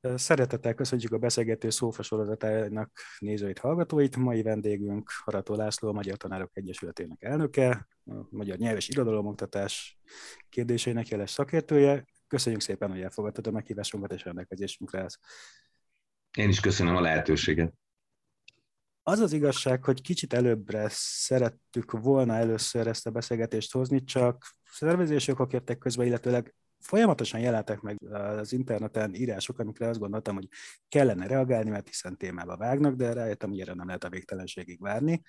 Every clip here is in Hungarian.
Szeretettel köszönjük a beszélgető szófa sorozatának nézőit, hallgatóit. Mai vendégünk Harató László, a Magyar Tanárok Egyesületének elnöke, a Magyar Nyelv és Irodalomoktatás kérdéseinek jeles szakértője. Köszönjük szépen, hogy elfogadtad a meghívásunkat és rendelkezésünkre állsz. Én is köszönöm a lehetőséget. Az az igazság, hogy kicsit előbbre szerettük volna először ezt a beszélgetést hozni, csak szervezési okok jöttek közben, illetőleg folyamatosan jelentek meg az interneten írások, amikre azt gondoltam, hogy kellene reagálni, mert hiszen témába vágnak, de rájöttem, hogy erre nem lehet a végtelenségig várni.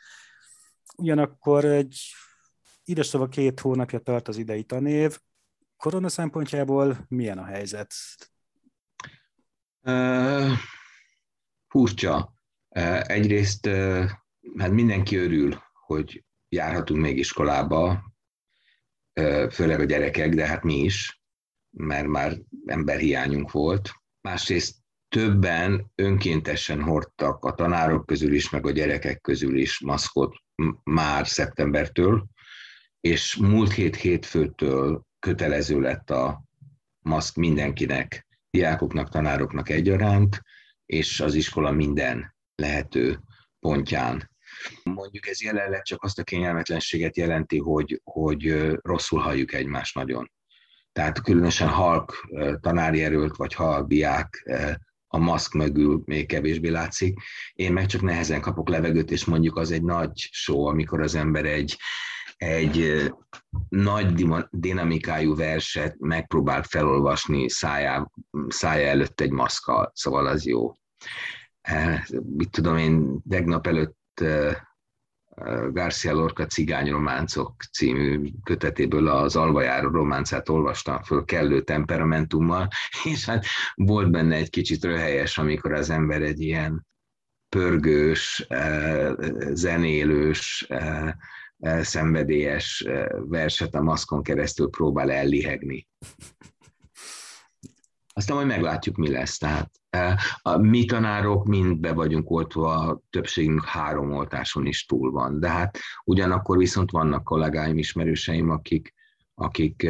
Ugyanakkor egy ide szóval két hónapja tart az idei tanév. Korona szempontjából milyen a helyzet? Uh, furcsa. Uh, egyrészt uh, hát mindenki örül, hogy járhatunk még iskolába, főleg a gyerekek, de hát mi is mert már emberhiányunk volt. Másrészt többen önkéntesen hordtak a tanárok közül is, meg a gyerekek közül is maszkot már szeptembertől, és múlt hét hétfőtől kötelező lett a maszk mindenkinek, diákoknak, tanároknak egyaránt, és az iskola minden lehető pontján. Mondjuk ez jelenleg csak azt a kényelmetlenséget jelenti, hogy, hogy rosszul halljuk egymást nagyon tehát különösen halk tanári erőlt, vagy halk diák a maszk mögül még kevésbé látszik. Én meg csak nehezen kapok levegőt, és mondjuk az egy nagy show, amikor az ember egy, egy nagy dinamikájú verset megpróbál felolvasni szájá, szája előtt egy maszkkal, szóval az jó. Mit tudom én, tegnap előtt Garcia Lorca Cigányrománcok című kötetéből az alvajáró románcát olvastam föl kellő temperamentummal, és hát volt benne egy kicsit röhelyes, amikor az ember egy ilyen pörgős, eh, zenélős, eh, eh, szenvedélyes verset a maszkon keresztül próbál ellihegni. Aztán majd meglátjuk, mi lesz. Tehát a mi tanárok mind be vagyunk oltva, többségünk három oltáson is túl van. De hát ugyanakkor viszont vannak kollégáim, ismerőseim, akik, akik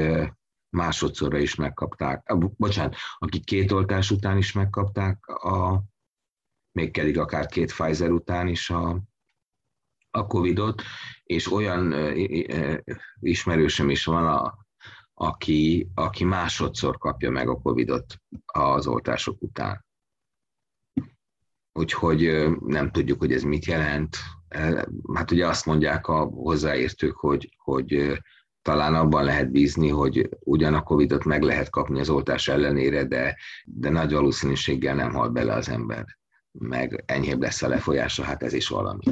másodszorra is megkapták, bocsánat, akik két oltás után is megkapták, a, még pedig akár két Pfizer után is a, a Covid-ot, és olyan ismerősöm is van, a, aki, aki másodszor kapja meg a Covid-ot az oltások után úgyhogy nem tudjuk, hogy ez mit jelent. Hát ugye azt mondják a hozzáértők, hogy, hogy talán abban lehet bízni, hogy ugyan a Covid-ot meg lehet kapni az oltás ellenére, de, de nagy valószínűséggel nem hal bele az ember, meg enyhébb lesz a lefolyása, hát ez is valami.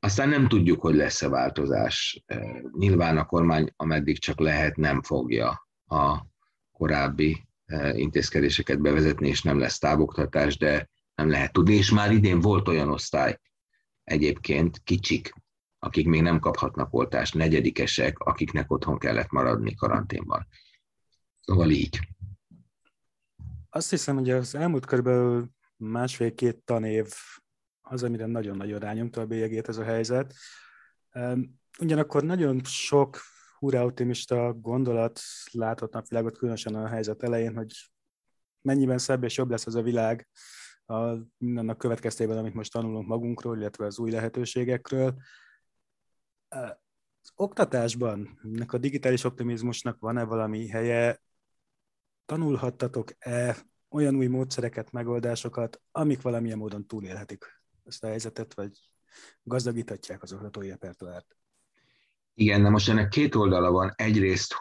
Aztán nem tudjuk, hogy lesz-e változás. Nyilván a kormány, ameddig csak lehet, nem fogja a korábbi intézkedéseket bevezetni, és nem lesz távoktatás, de nem lehet tudni. És már idén volt olyan osztály egyébként, kicsik, akik még nem kaphatnak oltást, negyedikesek, akiknek otthon kellett maradni karanténban. Szóval így. Azt hiszem, hogy az elmúlt körülbelül másfél-két tanév az, amire nagyon-nagyon rányomta a bélyegét ez a helyzet. Ugyanakkor nagyon sok hurrá optimista gondolat látott napvilágot, különösen a helyzet elején, hogy mennyiben szebb és jobb lesz ez a világ a, mindennek következtében, amit most tanulunk magunkról, illetve az új lehetőségekről. Az oktatásban, ennek a digitális optimizmusnak van-e valami helye? Tanulhattatok-e olyan új módszereket, megoldásokat, amik valamilyen módon túlélhetik ezt a helyzetet, vagy gazdagíthatják az oktatói repertoárt? Igen, de most ennek két oldala van. Egyrészt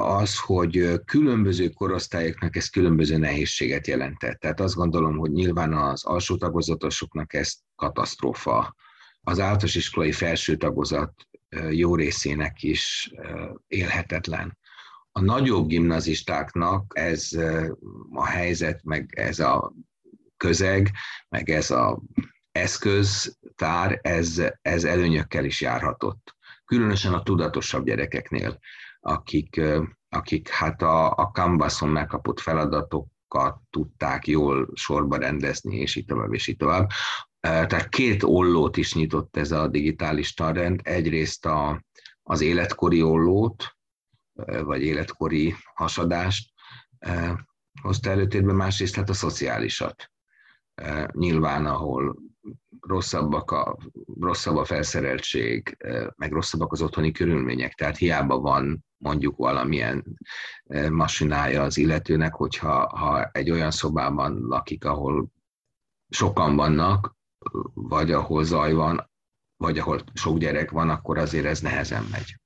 az, hogy különböző korosztályoknak ez különböző nehézséget jelentett. Tehát azt gondolom, hogy nyilván az alsó tagozatosoknak ez katasztrófa. Az általános iskolai felső tagozat jó részének is élhetetlen. A nagyobb gimnazistáknak ez a helyzet, meg ez a közeg, meg ez a eszköztár, ez, ez előnyökkel is járhatott különösen a tudatosabb gyerekeknél, akik, akik hát a, a Canvason megkapott feladatokat tudták jól sorba rendezni, és így tovább, és így tovább. Tehát két ollót is nyitott ez a digitális tanrend. Egyrészt a, az életkori ollót, vagy életkori hasadást, hozta előtérbe, másrészt hát a szociálisat. Nyilván, ahol rosszabbak a, rosszabb a felszereltség, meg rosszabbak az otthoni körülmények, tehát hiába van mondjuk valamilyen masinája az illetőnek, hogyha ha egy olyan szobában lakik, ahol sokan vannak, vagy ahol zaj van, vagy ahol sok gyerek van, akkor azért ez nehezen megy.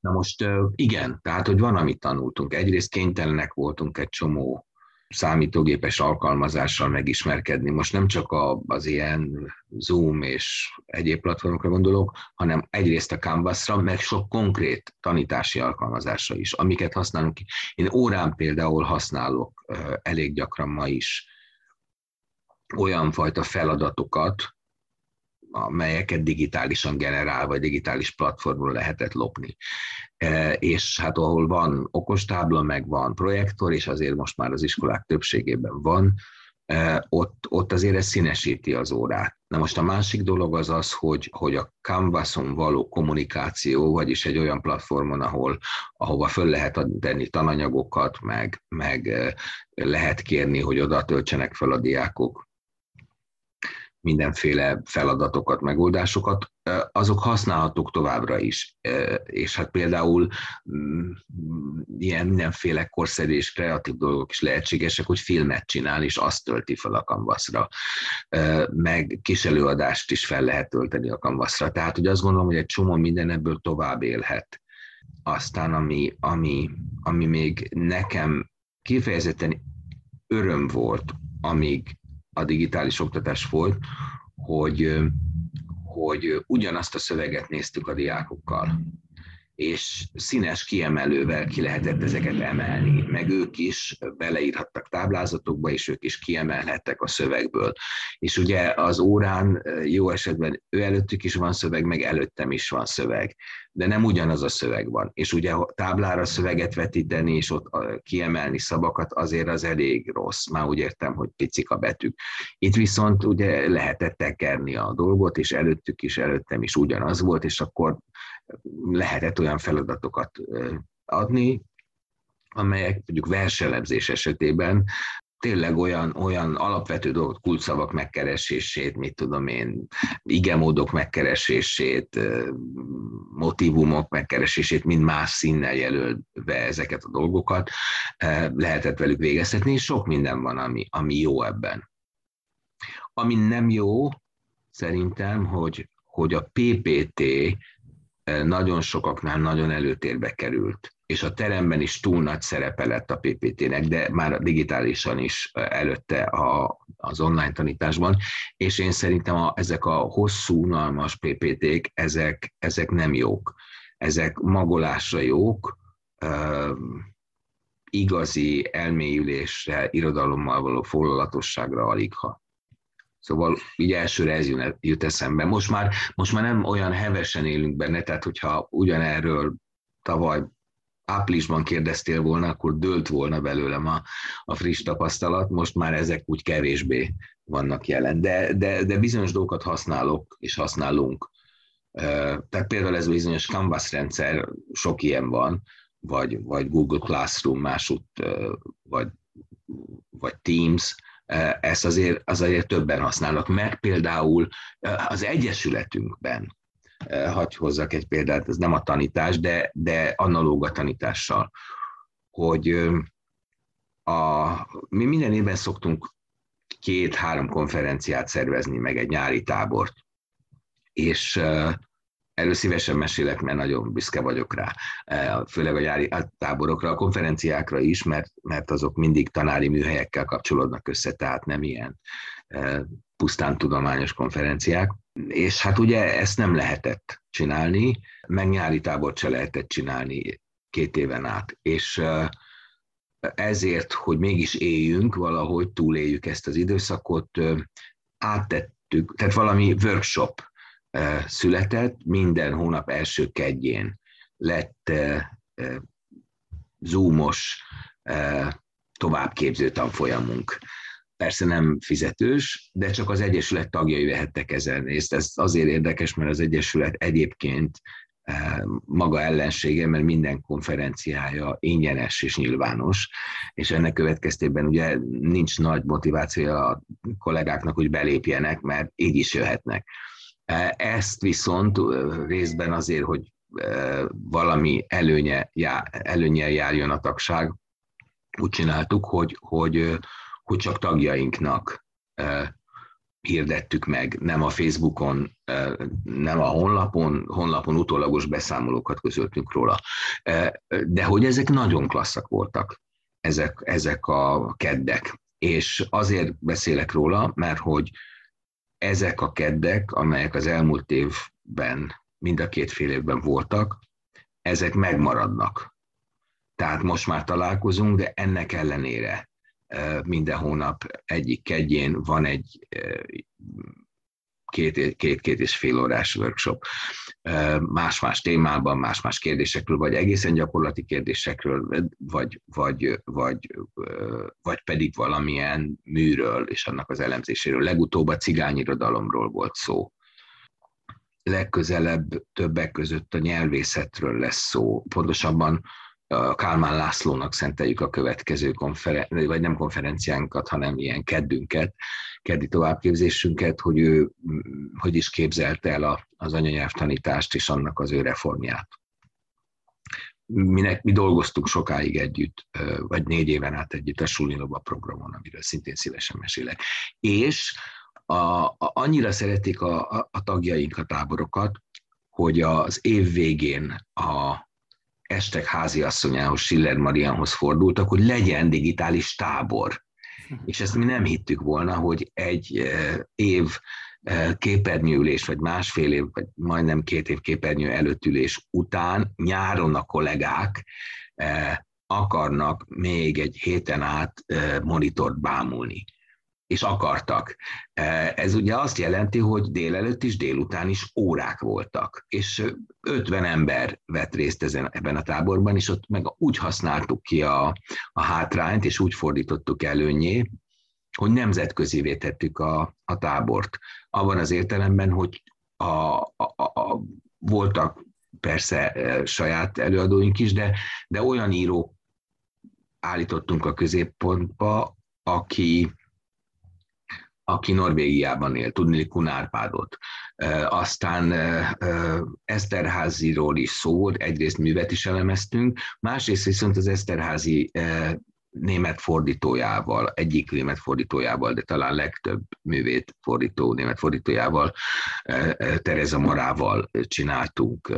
Na most igen, tehát, hogy van, amit tanultunk. Egyrészt kénytelenek voltunk egy csomó számítógépes alkalmazással megismerkedni. Most nem csak az ilyen Zoom és egyéb platformokra gondolok, hanem egyrészt a Canvasra, meg sok konkrét tanítási alkalmazásra is, amiket használunk. Én órán például használok elég gyakran ma is olyan fajta feladatokat, amelyeket digitálisan generál, vagy digitális platformon lehetett lopni. E, és hát ahol van okostábla, meg van projektor, és azért most már az iskolák többségében van, e, ott, ott azért ez színesíti az órát. Na most a másik dolog az az, hogy, hogy a Canvason való kommunikáció, vagyis egy olyan platformon, ahol, ahova föl lehet tenni tananyagokat, meg, meg e, lehet kérni, hogy oda töltsenek fel a diákok mindenféle feladatokat, megoldásokat, azok használhatók továbbra is. És hát például mm, ilyen mindenféle korszerű és kreatív dolgok is lehetségesek, hogy filmet csinál, és azt tölti fel a kanvaszra. Meg kis előadást is fel lehet tölteni a kanvaszra. Tehát, hogy azt gondolom, hogy egy csomó minden ebből tovább élhet. Aztán, ami, ami, ami még nekem kifejezetten öröm volt, amíg a digitális oktatás volt, hogy, hogy ugyanazt a szöveget néztük a diákokkal és színes kiemelővel ki lehetett ezeket emelni, meg ők is beleírhattak táblázatokba, és ők is kiemelhettek a szövegből. És ugye az órán jó esetben ő előttük is van szöveg, meg előttem is van szöveg, de nem ugyanaz a szöveg van. És ugye táblára szöveget vetíteni, és ott kiemelni szavakat, azért az elég rossz. Már úgy értem, hogy picik a betűk. Itt viszont ugye lehetett tekerni a dolgot, és előttük is, előttem is ugyanaz volt, és akkor lehetett olyan feladatokat adni, amelyek mondjuk verselemzés esetében tényleg olyan, olyan alapvető dolgok, kulcsszavak megkeresését, mit tudom én, igemódok megkeresését, motivumok megkeresését, mind más színnel jelölve ezeket a dolgokat, lehetett velük végeztetni, és sok minden van, ami, ami jó ebben. Ami nem jó, szerintem, hogy, hogy a PPT nagyon sokaknál nagyon előtérbe került, és a teremben is túl nagy szerepe lett a PPT-nek, de már digitálisan is előtte a, az online tanításban, és én szerintem a, ezek a hosszú, unalmas PPT-k, ezek, ezek nem jók. Ezek magolásra jók, igazi elmélyülésre, irodalommal való foglalatosságra alig ha. Szóval így elsőre ez jut eszembe. Most már, most már nem olyan hevesen élünk benne, tehát hogyha ugyanerről tavaly áprilisban kérdeztél volna, akkor dőlt volna belőlem a, a friss tapasztalat, most már ezek úgy kevésbé vannak jelen. De, de, de bizonyos dolgokat használok és használunk. Tehát például ez a bizonyos Canvas rendszer, sok ilyen van, vagy, vagy Google Classroom másút, vagy, vagy Teams, ezt azért, azért többen használnak, mert például az Egyesületünkben, hagyj hozzak egy példát, ez nem a tanítás, de, de analóg a tanítással, hogy a, mi minden évben szoktunk két-három konferenciát szervezni, meg egy nyári tábort. És Erről szívesen mesélek, mert nagyon büszke vagyok rá, e, főleg a jári táborokra, a konferenciákra is, mert, mert azok mindig tanári műhelyekkel kapcsolódnak össze, tehát nem ilyen e, pusztán tudományos konferenciák. És hát ugye ezt nem lehetett csinálni, meg nyári tábort se lehetett csinálni két éven át. És e, ezért, hogy mégis éljünk, valahogy túléljük ezt az időszakot, áttettük, tehát valami workshop született, minden hónap első kedjén lett zoomos továbbképző tanfolyamunk. Persze nem fizetős, de csak az Egyesület tagjai vehettek ezen részt. Ez azért érdekes, mert az Egyesület egyébként maga ellensége, mert minden konferenciája ingyenes és nyilvános, és ennek következtében ugye nincs nagy motivációja a kollégáknak, hogy belépjenek, mert így is jöhetnek. Ezt viszont részben azért, hogy valami előnye, előnye járjon a tagság, úgy csináltuk, hogy, hogy, hogy csak tagjainknak hirdettük meg, nem a Facebookon, nem a honlapon, honlapon utólagos beszámolókat közöltünk róla. De hogy ezek nagyon klasszak voltak, ezek, ezek a keddek. És azért beszélek róla, mert hogy ezek a keddek, amelyek az elmúlt évben, mind a két fél évben voltak, ezek megmaradnak. Tehát most már találkozunk, de ennek ellenére minden hónap egyik kedjén van egy két, két, két és fél órás workshop más-más témában, más-más kérdésekről, vagy egészen gyakorlati kérdésekről, vagy, vagy, vagy, vagy pedig valamilyen műről és annak az elemzéséről. Legutóbb a cigányirodalomról volt szó. Legközelebb többek között a nyelvészetről lesz szó, pontosabban a Kálmán Lászlónak szenteljük a következő konferenciát, vagy nem konferenciánkat, hanem ilyen keddünket, keddi továbbképzésünket, hogy ő hogy is képzelte el az anyanyelvtanítást és annak az ő reformját. Minek, mi dolgoztunk sokáig együtt, vagy négy éven át együtt a Sulinova programon, amiről szintén szívesen mesélek. És a, a, annyira szeretik a, a, a tagjaink a táborokat, hogy az év végén a Estek háziasszonyához, Schiller Marianhoz fordultak, hogy legyen digitális tábor. És ezt mi nem hittük volna, hogy egy eh, év eh, képernyőülés, vagy másfél év, vagy majdnem két év képernyő előttülés után nyáron a kollégák eh, akarnak még egy héten át monitort bámulni és akartak. E, ez ugye azt jelenti, hogy délelőtt is, délután is órák voltak, és 50 ember vett részt ezen, ebben a táborban, és ott meg úgy használtuk ki a, a hátrányt, és úgy fordítottuk előnyé, hogy nemzetközi tettük a, a tábort. Abban az értelemben, hogy a, a, a, voltak persze e, saját előadóink is, de, de olyan írók állítottunk a középpontba, aki, aki Norvégiában él, tudni Kunárpádot. Aztán Eszterháziról is szó volt, egyrészt művet is elemeztünk, másrészt viszont az Eszterházi német fordítójával, egyik német fordítójával, de talán legtöbb művét fordító német fordítójával, Tereza Marával csináltunk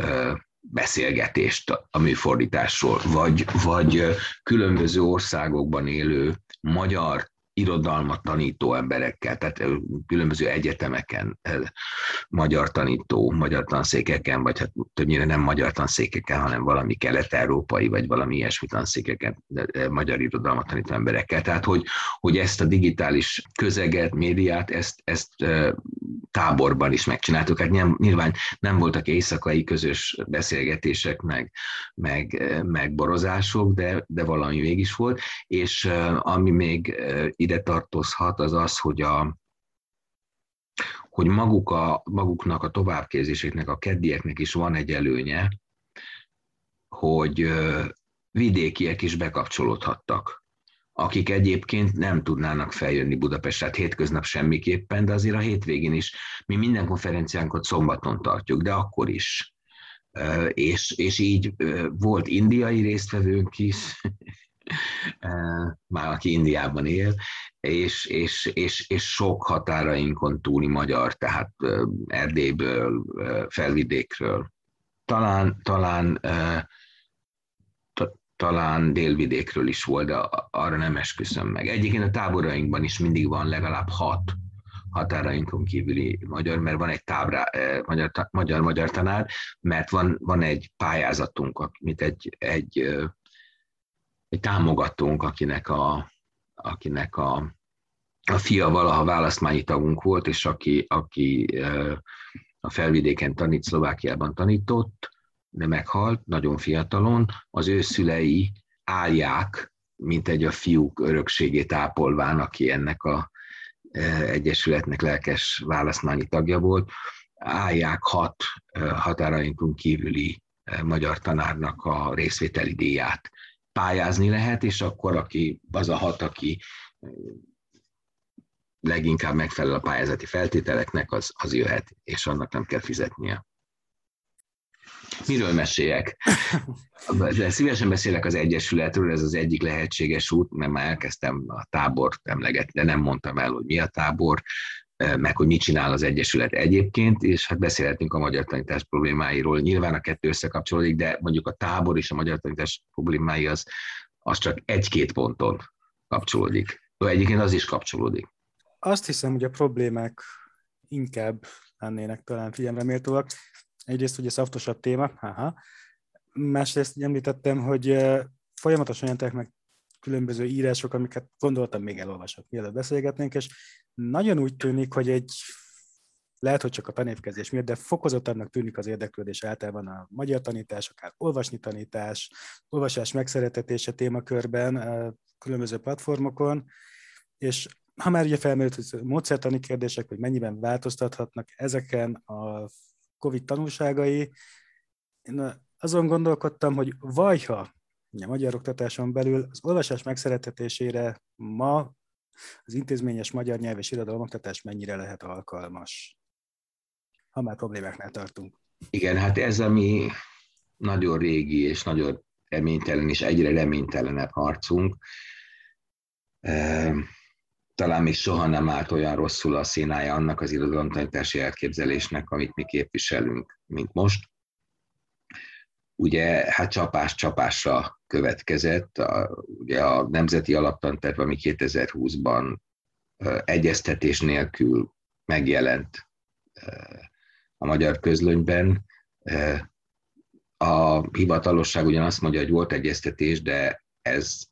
beszélgetést a műfordításról, vagy, vagy különböző országokban élő magyar irodalmat tanító emberekkel, tehát különböző egyetemeken magyar tanító, magyar tanszékeken, vagy hát többnyire nem magyar tanszékeken, hanem valami kelet-európai, vagy valami ilyesmi tanszékeken magyar irodalmat tanító emberekkel. Tehát, hogy, hogy ezt a digitális közeget, médiát, ezt, ezt táborban is megcsináltuk. Hát nyilván nem voltak éjszakai közös beszélgetések, meg, meg, meg borozások, de, de valami mégis volt, és ami még ide tartozhat, az az, hogy a, hogy maguk a, maguknak a továbbképzéseknek, a keddieknek is van egy előnye, hogy vidékiek is bekapcsolódhattak akik egyébként nem tudnának feljönni Budapestre, hát hétköznap semmiképpen, de azért a hétvégén is. Mi minden konferenciánkat szombaton tartjuk, de akkor is. És, és így volt indiai résztvevőnk is, már aki Indiában él, és, és, és, és sok határainkon túli magyar, tehát Erdélyből, felvidékről. Talán, talán talán délvidékről is volt, de arra nem esküszöm meg. Egyébként a táborainkban is mindig van legalább hat határainkon kívüli magyar, mert van egy tábra, magyar, magyar, magyar tanár, mert van, van egy pályázatunk, mint egy, egy, egy támogatónk, akinek a, akinek a, a fia valaha választmányi tagunk volt, és aki, aki a felvidéken tanít, Szlovákiában tanított, de meghalt nagyon fiatalon, az ő szülei állják, mint egy a fiúk örökségét ápolván, aki ennek a egyesületnek lelkes választmányi tagja volt, állják hat határainkon kívüli magyar tanárnak a részvételi díját pályázni lehet, és akkor aki, az a hat, aki leginkább megfelel a pályázati feltételeknek, az, az jöhet, és annak nem kell fizetnie. Miről meséljek? De szívesen beszélek az Egyesületről, ez az egyik lehetséges út, mert már elkezdtem a tábort emlegetni, de nem mondtam el, hogy mi a tábor, meg hogy mit csinál az Egyesület egyébként, és hát beszélhetünk a magyar tanítás problémáiról. Nyilván a kettő összekapcsolódik, de mondjuk a tábor és a magyar tanítás problémái az, az csak egy-két ponton kapcsolódik. De egyébként az is kapcsolódik. Azt hiszem, hogy a problémák inkább lennének talán figyelemre méltóak. Egyrészt ugye szaftosabb téma, haha. másrészt említettem, hogy folyamatosan jelentek meg különböző írások, amiket gondoltam még elolvasok, mielőtt beszélgetnénk, és nagyon úgy tűnik, hogy egy lehet, hogy csak a tanévkezdés miatt, de fokozottabbnak tűnik az érdeklődés általában a magyar tanítás, akár olvasni tanítás, olvasás megszeretetése témakörben, különböző platformokon, és ha már ugye felmerült módszertani kérdések, hogy mennyiben változtathatnak ezeken a COVID tanulságai, én azon gondolkodtam, hogy vajha a magyar oktatáson belül az olvasás megszeretetésére ma az intézményes magyar nyelv és oktatás mennyire lehet alkalmas, ha már problémáknál tartunk. Igen, hát ez a mi nagyon régi és nagyon reménytelen és egyre reménytelenebb harcunk. Talán még soha nem állt olyan rosszul a színája annak az irodalomtanítási elképzelésnek, amit mi képviselünk, mint most ugye hát csapás csapásra következett. A, ugye a Nemzeti Alaptanterv, ami 2020-ban egyeztetés nélkül megjelent a magyar közlönyben. A hivatalosság ugyan azt mondja, hogy volt egyeztetés, de ez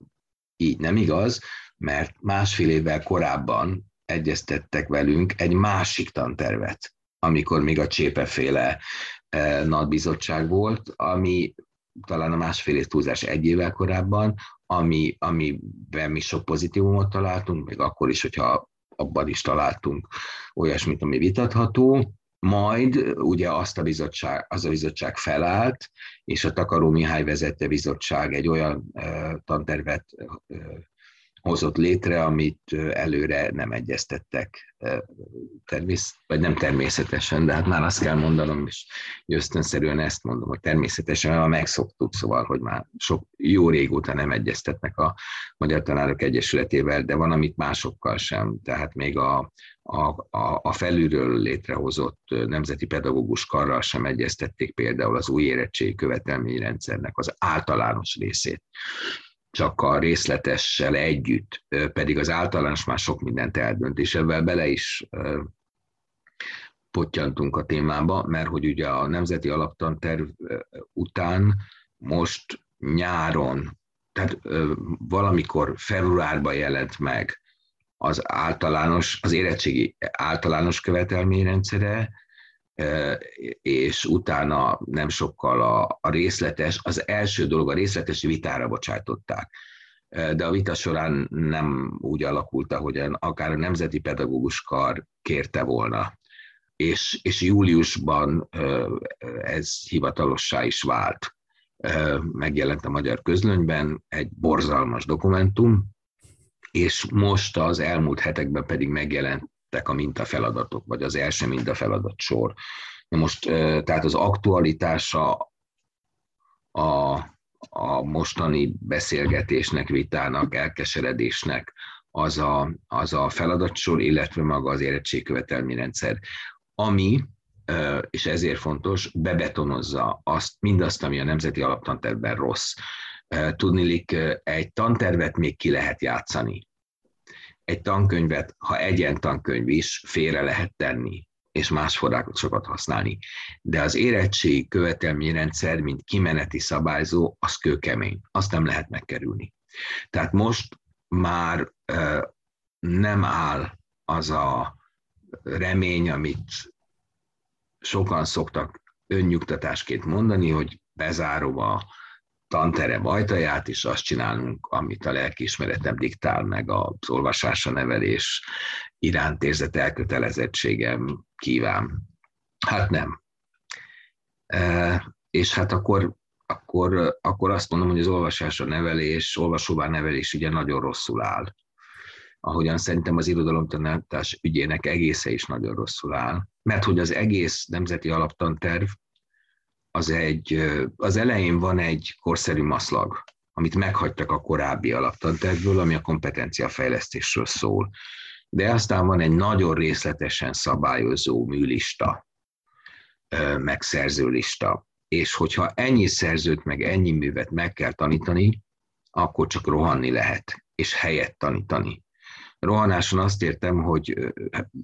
így nem igaz, mert másfél évvel korábban egyeztettek velünk egy másik tantervet, amikor még a csépeféle nagybizottság volt, ami talán a másfél év túlzás egy évvel korábban, ami, amiben mi sok pozitívumot találtunk, még akkor is, hogyha abban is találtunk olyasmit, ami vitatható, majd ugye azt a bizottság, az a bizottság felállt, és a Takaró Mihály vezette bizottság egy olyan uh, tantervet uh, hozott létre, amit előre nem egyeztettek, természet, vagy nem természetesen, de hát már azt kell mondanom, és ösztönszerűen ezt mondom, hogy természetesen, mert megszoktuk, szóval, hogy már sok jó régóta nem egyeztetnek a Magyar Tanárok Egyesületével, de van, amit másokkal sem, tehát még a, a, a, a felülről létrehozott nemzeti pedagógus karral sem egyeztették például az új érettségi követelményrendszernek az általános részét csak a részletessel együtt, pedig az általános már sok mindent eldönt, és ebben bele is pottyantunk a témába, mert hogy ugye a Nemzeti Alaptanterv után most nyáron, tehát valamikor februárban jelent meg az általános, az érettségi általános követelményrendszere, és utána nem sokkal a, a részletes, az első dolog a részletes vitára bocsátották. De a vita során nem úgy alakult, ahogyan akár a Nemzeti Pedagógus Kar kérte volna. És, és júliusban ez hivatalossá is vált. Megjelent a magyar közlönyben egy borzalmas dokumentum, és most az elmúlt hetekben pedig megjelent lettek a mintafeladatok, vagy az első mintafeladat sor. Na most, tehát az aktualitása a, a mostani beszélgetésnek, vitának, elkeseredésnek az a, az a feladatsor, illetve maga az érettségkövetelményrendszer, ami, és ezért fontos, bebetonozza azt, mindazt, ami a nemzeti alaptantervben rossz. Tudnilik, egy tantervet még ki lehet játszani egy tankönyvet, ha egyen tankönyv is, félre lehet tenni, és más forrásokat használni. De az érettség követelményrendszer, mint kimeneti szabályzó, az kőkemény. Azt nem lehet megkerülni. Tehát most már nem áll az a remény, amit sokan szoktak önnyugtatásként mondani, hogy bezárom a tanterem ajtaját, és azt csinálunk, amit a lelkiismeretem diktál, meg az olvasásra nevelés iránt érzett elkötelezettségem kíván. Hát nem. és hát akkor, akkor, akkor azt mondom, hogy az olvasás a nevelés, olvasóvá nevelés ugye nagyon rosszul áll. Ahogyan szerintem az irodalomtanítás ügyének egésze is nagyon rosszul áll. Mert hogy az egész nemzeti alaptanterv az egy, az elején van egy korszerű maszlag, amit meghagytak a korábbi alaptantervből, ami a kompetenciafejlesztésről szól. De aztán van egy nagyon részletesen szabályozó műlista, meg szerzőlista. És hogyha ennyi szerzőt, meg ennyi művet meg kell tanítani, akkor csak rohanni lehet, és helyet tanítani. Rohanáson azt értem, hogy,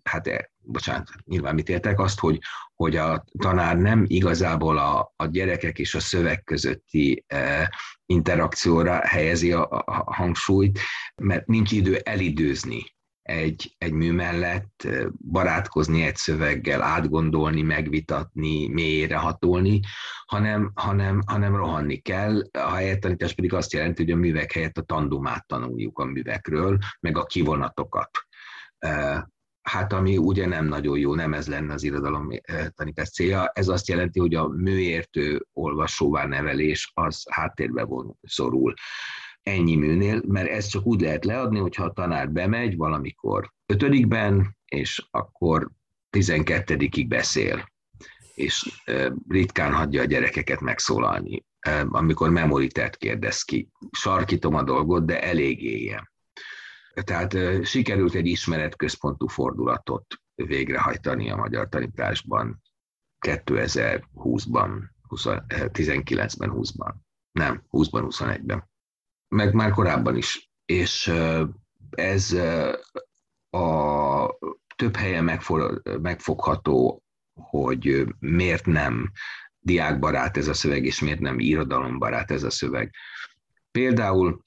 hát, e, bocsánat, nyilván mit értek, azt, hogy, hogy a tanár nem igazából a, a gyerekek és a szöveg közötti e, interakcióra helyezi a, a hangsúlyt, mert nincs idő elidőzni egy, egy mű mellett, barátkozni egy szöveggel, átgondolni, megvitatni, mélyére hatolni, hanem, hanem, hanem rohanni kell. A helyettanítás pedig azt jelenti, hogy a művek helyett a tandumát tanuljuk a művekről, meg a kivonatokat. Hát ami ugye nem nagyon jó, nem ez lenne az irodalom tanítás célja. Ez azt jelenti, hogy a műértő olvasóvá nevelés az háttérbe szorul ennyi műnél, mert ezt csak úgy lehet leadni, hogyha a tanár bemegy valamikor ötödikben, és akkor tizenkettedikig beszél, és ritkán hagyja a gyerekeket megszólalni, amikor memoritert kérdez ki. Sarkítom a dolgot, de elég éljen. Tehát sikerült egy ismeretközpontú fordulatot végrehajtani a magyar tanításban 2020-ban, 19-ben, 20-ban. Nem, 20-ban, 21-ben meg már korábban is. És ez a több helyen megfogható, hogy miért nem diákbarát ez a szöveg, és miért nem irodalombarát ez a szöveg. Például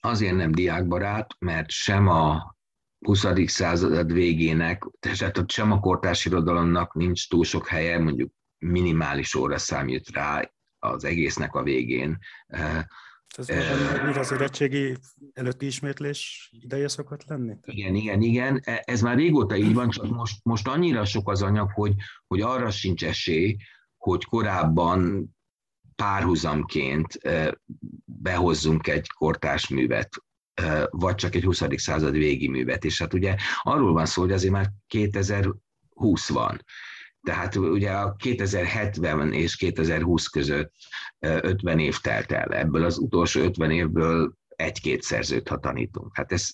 azért nem diákbarát, mert sem a 20. század végének, tehát sem a kortárs irodalomnak nincs túl sok helye, mondjuk minimális óraszám jut rá az egésznek a végén, ez uh, az érettségi előtti ismétlés ideje szokott lenni? Igen, igen, igen. E, ez már régóta így van, csak most, most annyira sok az anyag, hogy, hogy arra sincs esély, hogy korábban párhuzamként behozzunk egy kortás művet, vagy csak egy 20. század végi művet. És hát ugye arról van szó, hogy azért már 2020 van. Tehát ugye a 2070 és 2020 között 50 év telt el. Ebből az utolsó 50 évből egy-két szerzőt, ha tanítunk. Hát ez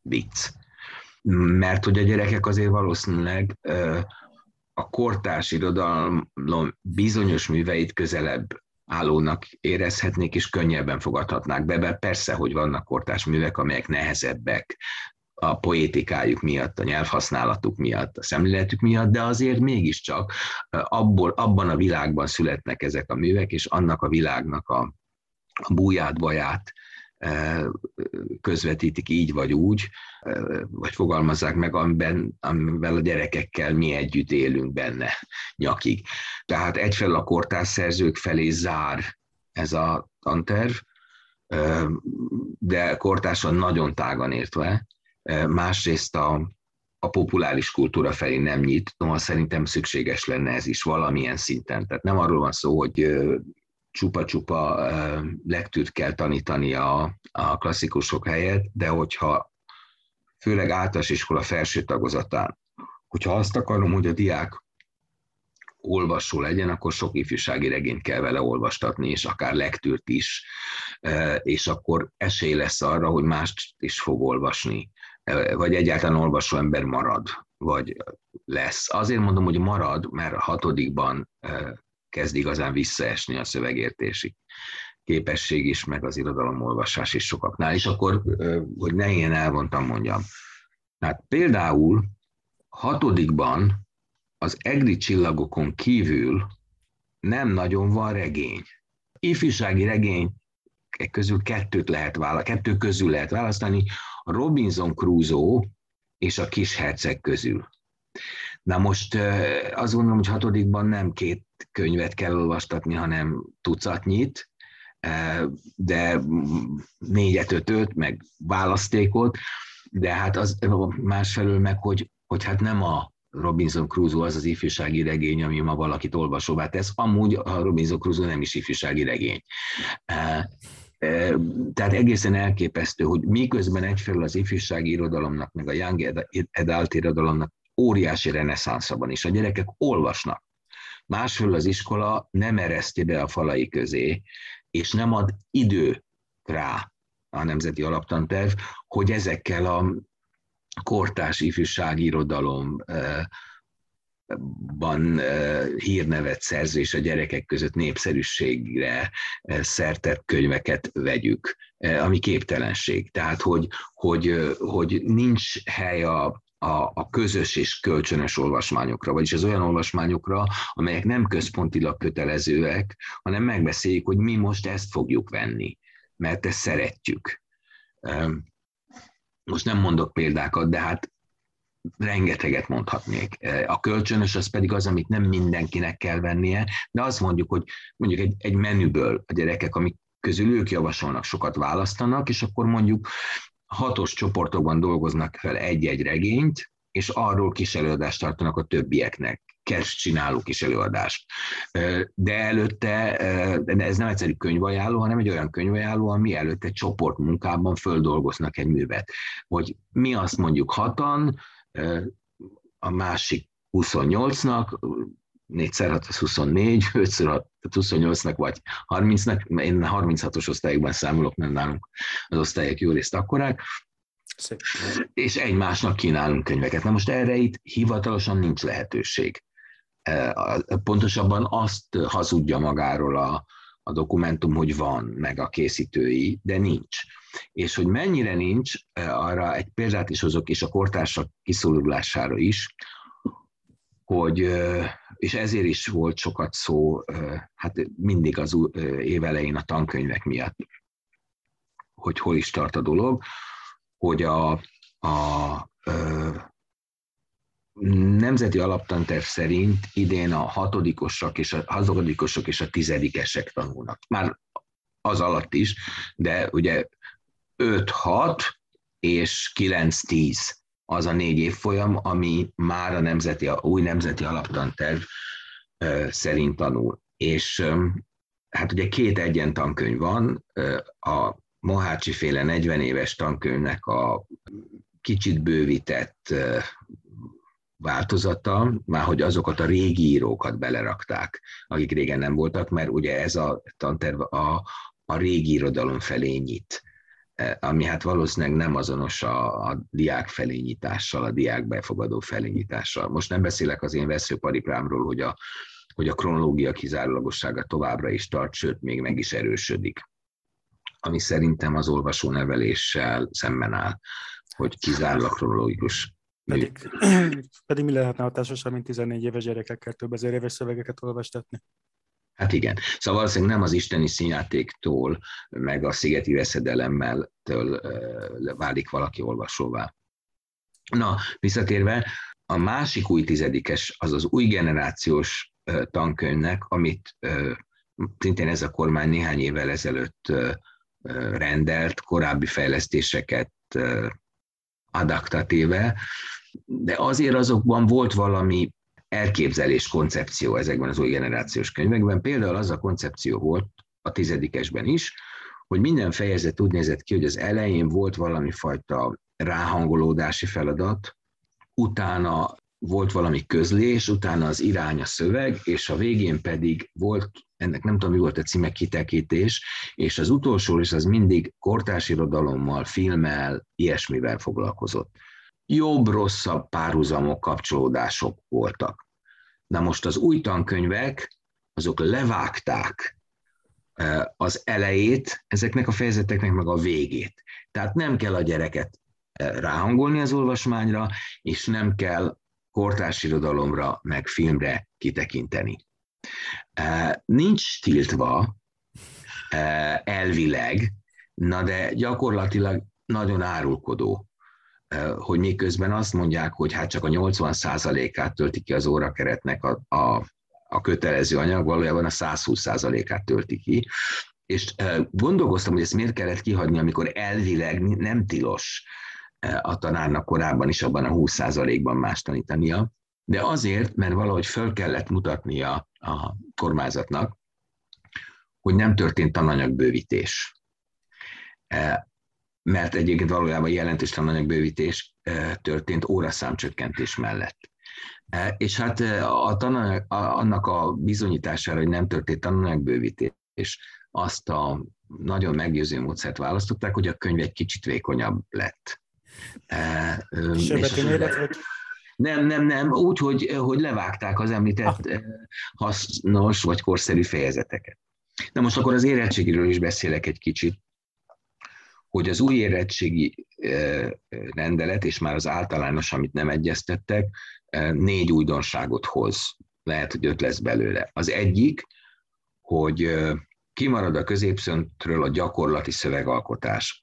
vicc. Mert hogy a gyerekek azért valószínűleg a kortárs irodalom bizonyos műveit közelebb állónak érezhetnék, és könnyebben fogadhatnák be, mert persze, hogy vannak kortárs művek, amelyek nehezebbek, a poétikájuk miatt, a nyelvhasználatuk miatt, a szemléletük miatt, de azért mégiscsak abból, abban a világban születnek ezek a művek, és annak a világnak a, a búját, baját közvetítik így vagy úgy, vagy fogalmazzák meg, amiben, amivel a gyerekekkel mi együtt élünk benne nyakig. Tehát egyfelől a kortárs szerzők felé zár ez a tanterv, de kortársan nagyon tágan értve, másrészt a, a populáris kultúra felé nem nyit, noha szerintem szükséges lenne ez is valamilyen szinten. Tehát nem arról van szó, hogy csupa-csupa lektűrt kell tanítani a, a klasszikusok helyett, de hogyha főleg általános iskola felső tagozatán, hogyha azt akarom, hogy a diák olvasó legyen, akkor sok ifjúsági regényt kell vele olvastatni, és akár lektűrt is, és akkor esély lesz arra, hogy mást is fog olvasni vagy egyáltalán olvasó ember marad, vagy lesz. Azért mondom, hogy marad, mert a hatodikban kezd igazán visszaesni a szövegértési képesség is, meg az irodalomolvasás is sokaknál. És akkor, hogy ne ilyen elvontam mondjam. Hát például hatodikban az egri csillagokon kívül nem nagyon van regény. Ifjúsági regény közül kettőt lehet választani, kettő közül lehet választani, a Robinson Crusoe és a kis herceg közül. Na most azt gondolom, hogy hatodikban nem két könyvet kell olvastatni, hanem tucatnyit, de négyet, ötöt, meg választékot, de hát az másfelől meg, hogy, hogy hát nem a Robinson Crusoe az az ifjúsági regény, ami ma valakit olvasóvá tesz. Amúgy a Robinson Crusoe nem is ifjúsági regény. Tehát egészen elképesztő, hogy miközben egyfelől az ifjúsági irodalomnak, meg a young adult irodalomnak óriási reneszánsza van, és a gyerekek olvasnak. Másfelől az iskola nem ereszti be a falai közé, és nem ad idő rá a Nemzeti Alaptanterv, hogy ezekkel a kortás ifjúsági irodalom ban hírnevet szerző és a gyerekek között népszerűségre szertett könyveket vegyük, ami képtelenség. Tehát, hogy, hogy, hogy nincs hely a, a, a közös és kölcsönös olvasmányokra, vagyis az olyan olvasmányokra, amelyek nem központilag kötelezőek, hanem megbeszéljük, hogy mi most ezt fogjuk venni, mert ezt szeretjük. Most nem mondok példákat, de hát rengeteget mondhatnék. A kölcsönös az pedig az, amit nem mindenkinek kell vennie, de azt mondjuk, hogy mondjuk egy, egy menüből a gyerekek, amik közül ők javasolnak, sokat választanak, és akkor mondjuk hatos csoportokban dolgoznak fel egy-egy regényt, és arról kis előadást tartanak a többieknek. Kers csináló kis előadást. De előtte, de ez nem egyszerű könyvajánló, hanem egy olyan könyvajánló, ami előtte csoportmunkában földolgoznak egy művet. Hogy mi azt mondjuk hatan, a másik 28-nak, 4 x 6 az 24, 5 x 6 28-nak vagy 30-nak, én 36-os osztályokban számolok, nem nálunk az osztályok jó részt akkorák, Szép. és egymásnak kínálunk könyveket. Na most erre itt hivatalosan nincs lehetőség. Pontosabban azt hazudja magáról a, a dokumentum, hogy van, meg a készítői, de nincs. És hogy mennyire nincs, arra egy példát is hozok, és a kortársak kiszólulására is, hogy, és ezért is volt sokat szó, hát mindig az évelején a tankönyvek miatt, hogy hol is tart a dolog, hogy a, a, a nemzeti alaptanterv szerint idén a hatodikosok és a hazudikosok és a tizedikesek tanulnak. Már az alatt is, de ugye 5-6 és 9-10 az a négy évfolyam, ami már a, nemzeti, a új nemzeti alaptanterv szerint tanul. És hát ugye két egyen tankönyv van, a Mohácsi féle 40 éves tankönyvnek a kicsit bővített változata, már hogy azokat a régi írókat belerakták, akik régen nem voltak, mert ugye ez a tanterv a, a régi irodalom felé nyit ami hát valószínűleg nem azonos a, a diák felényítással, a diák befogadó felényítással. Most nem beszélek az én veszőpariprámról, hogy a, hogy a kronológia kizárólagossága továbbra is tart, sőt, még meg is erősödik. Ami szerintem az olvasóneveléssel szemben áll, hogy kizárólag kronológikus pedig, pedig mi lehetne hatásosabb, mint 14 éves gyerekekkel több ezer éves szövegeket olvastatni? Hát igen. Szóval valószínűleg nem az isteni színjátéktól, meg a szigeti veszedelemmel től válik valaki olvasóvá. Na, visszatérve, a másik új tizedikes, az az új generációs tankönyvnek, amit szintén ez a kormány néhány évvel ezelőtt rendelt, korábbi fejlesztéseket adaptatíve, de azért azokban volt valami elképzelés, koncepció ezekben az új generációs könyvekben. Például az a koncepció volt a tizedikesben is, hogy minden fejezet úgy nézett ki, hogy az elején volt valami fajta ráhangolódási feladat, utána volt valami közlés, utána az irány a szöveg, és a végén pedig volt, ennek nem tudom, mi volt a címe, kitekítés, és az utolsó is az mindig kortársirodalommal, filmmel, ilyesmivel foglalkozott jobb-rosszabb párhuzamok, kapcsolódások voltak. Na most az új tankönyvek, azok levágták e, az elejét ezeknek a fejezeteknek, meg a végét. Tehát nem kell a gyereket e, ráhangolni az olvasmányra, és nem kell kortárs irodalomra, meg filmre kitekinteni. E, nincs tiltva elvileg, na de gyakorlatilag nagyon árulkodó hogy miközben azt mondják, hogy hát csak a 80%-át tölti ki az órakeretnek a, a, a kötelező anyag, valójában a 120%-át tölti ki. És gondolkoztam, hogy ezt miért kellett kihagyni, amikor elvileg nem tilos a tanárnak korábban is abban a 20%-ban más tanítania, de azért, mert valahogy föl kellett mutatnia a kormányzatnak, hogy nem történt tananyagbővítés. Mert egyébként valójában jelentős tananyagbővítés e, történt óraszámcsökkentés mellett. E, és hát a tananyag, annak a bizonyítására, hogy nem történt tananyagbővítés, azt a nagyon meggyőző módszert választották, hogy a könyv egy kicsit vékonyabb lett. Sebetűméret, vagy nem, nem, nem, úgy, hogy, hogy levágták az említett ah. hasznos vagy korszerű fejezeteket. Na most akkor az érettségiről is beszélek egy kicsit, hogy az új érettségi rendelet, és már az általános, amit nem egyeztettek, négy újdonságot hoz. Lehet, hogy öt lesz belőle. Az egyik, hogy kimarad a középszöntről a gyakorlati szövegalkotás.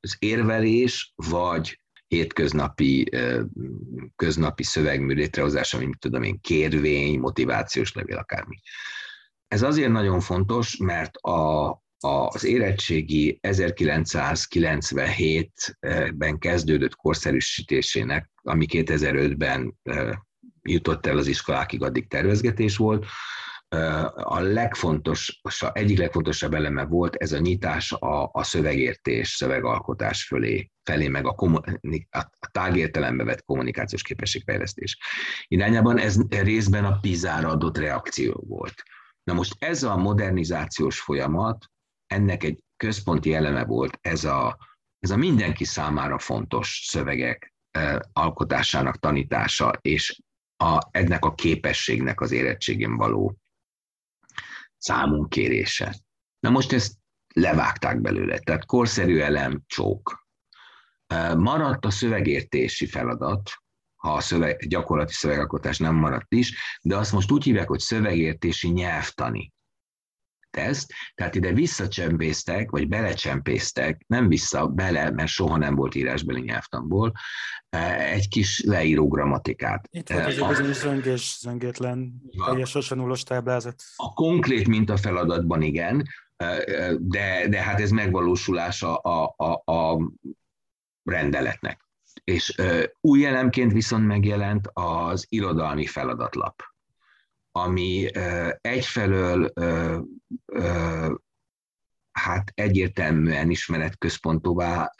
Az érvelés vagy hétköznapi köznapi szövegmű létrehozása, mint tudom én, kérvény, motivációs levél, akármi. Ez azért nagyon fontos, mert a, az érettségi 1997-ben kezdődött korszerűsítésének, ami 2005-ben jutott el az iskolákig, addig tervezgetés volt, a legfontosabb, egyik legfontosabb eleme volt ez a nyitás a, a szövegértés, szövegalkotás fölé, felé, meg a, a tágértelembe vett kommunikációs képességfejlesztés irányában. Ez részben a PISA-ra adott reakció volt. Na most ez a modernizációs folyamat, ennek egy központi eleme volt ez a, ez a mindenki számára fontos szövegek alkotásának tanítása, és a, ennek a képességnek az érettségén való számunk kérése. Na most ezt levágták belőle, tehát korszerű elem, csók. Maradt a szövegértési feladat, ha a szöveg, gyakorlati szövegalkotás nem maradt is, de azt most úgy hívják, hogy szövegértési nyelvtani teszt, tehát ide visszacsempésztek, vagy belecsempésztek, nem vissza, bele, mert soha nem volt írásbeli nyelvtanból, egy kis leíró grammatikát. Itt volt az bizonyos zöngés, zöngétlen, teljesen nullos táblázat. A konkrét mintafeladatban igen, de, de hát ez megvalósulása a, a, a rendeletnek. És új elemként viszont megjelent az irodalmi feladatlap ami egyfelől hát egyértelműen ismeretközpontóvá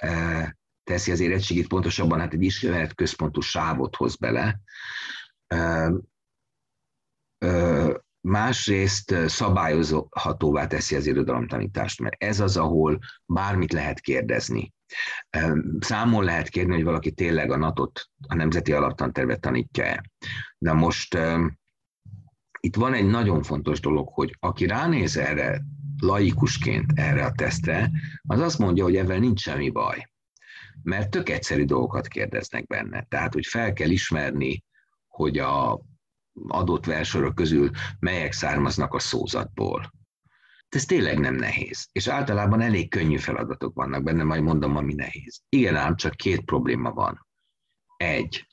teszi az érettségit, pontosabban hát egy ismeretközpontú sávot hoz bele. Másrészt szabályozhatóvá teszi az irodalomtanítást, mert ez az, ahol bármit lehet kérdezni. Számon lehet kérni, hogy valaki tényleg a natot, a Nemzeti Alaptantervet tanítja-e. De most itt van egy nagyon fontos dolog, hogy aki ránéz erre laikusként erre a tesztre, az azt mondja, hogy ebben nincs semmi baj. Mert tök egyszerű dolgokat kérdeznek benne. Tehát, hogy fel kell ismerni, hogy a adott versorok közül melyek származnak a szózatból. Ez tényleg nem nehéz. És általában elég könnyű feladatok vannak benne, majd mondom, ami nehéz. Igen ám, csak két probléma van. Egy,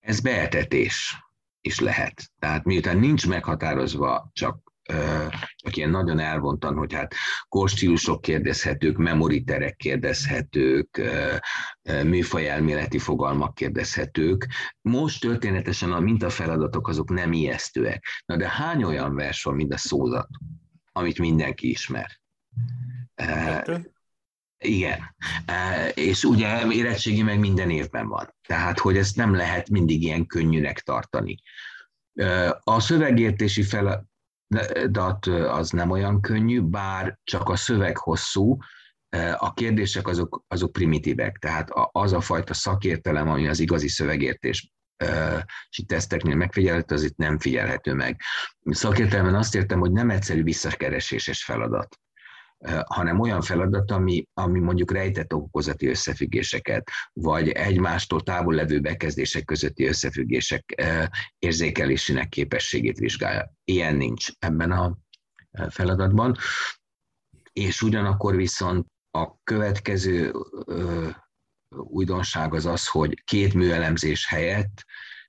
ez beetetés is lehet. Tehát miután nincs meghatározva csak csak ilyen nagyon elvontan, hogy hát korstílusok kérdezhetők, memoriterek kérdezhetők, műfajelméleti fogalmak kérdezhetők. Most történetesen a mintafeladatok azok nem ijesztőek. Na de hány olyan vers van, mint a szózat, amit mindenki ismer? Kettő? Igen. És ugye érettségi meg minden évben van. Tehát, hogy ezt nem lehet mindig ilyen könnyűnek tartani. A szövegértési feladat az nem olyan könnyű, bár csak a szöveg hosszú, a kérdések azok, azok primitívek, tehát az a fajta szakértelem, ami az igazi szövegértés és teszteknél megfigyelhető, az itt nem figyelhető meg. Szakértelemben azt értem, hogy nem egyszerű visszakereséses feladat hanem olyan feladat, ami, ami mondjuk rejtett okozati összefüggéseket, vagy egymástól távol levő bekezdések közötti összefüggések érzékelésének képességét vizsgálja. Ilyen nincs ebben a feladatban. És ugyanakkor viszont a következő újdonság az az, hogy két műelemzés helyett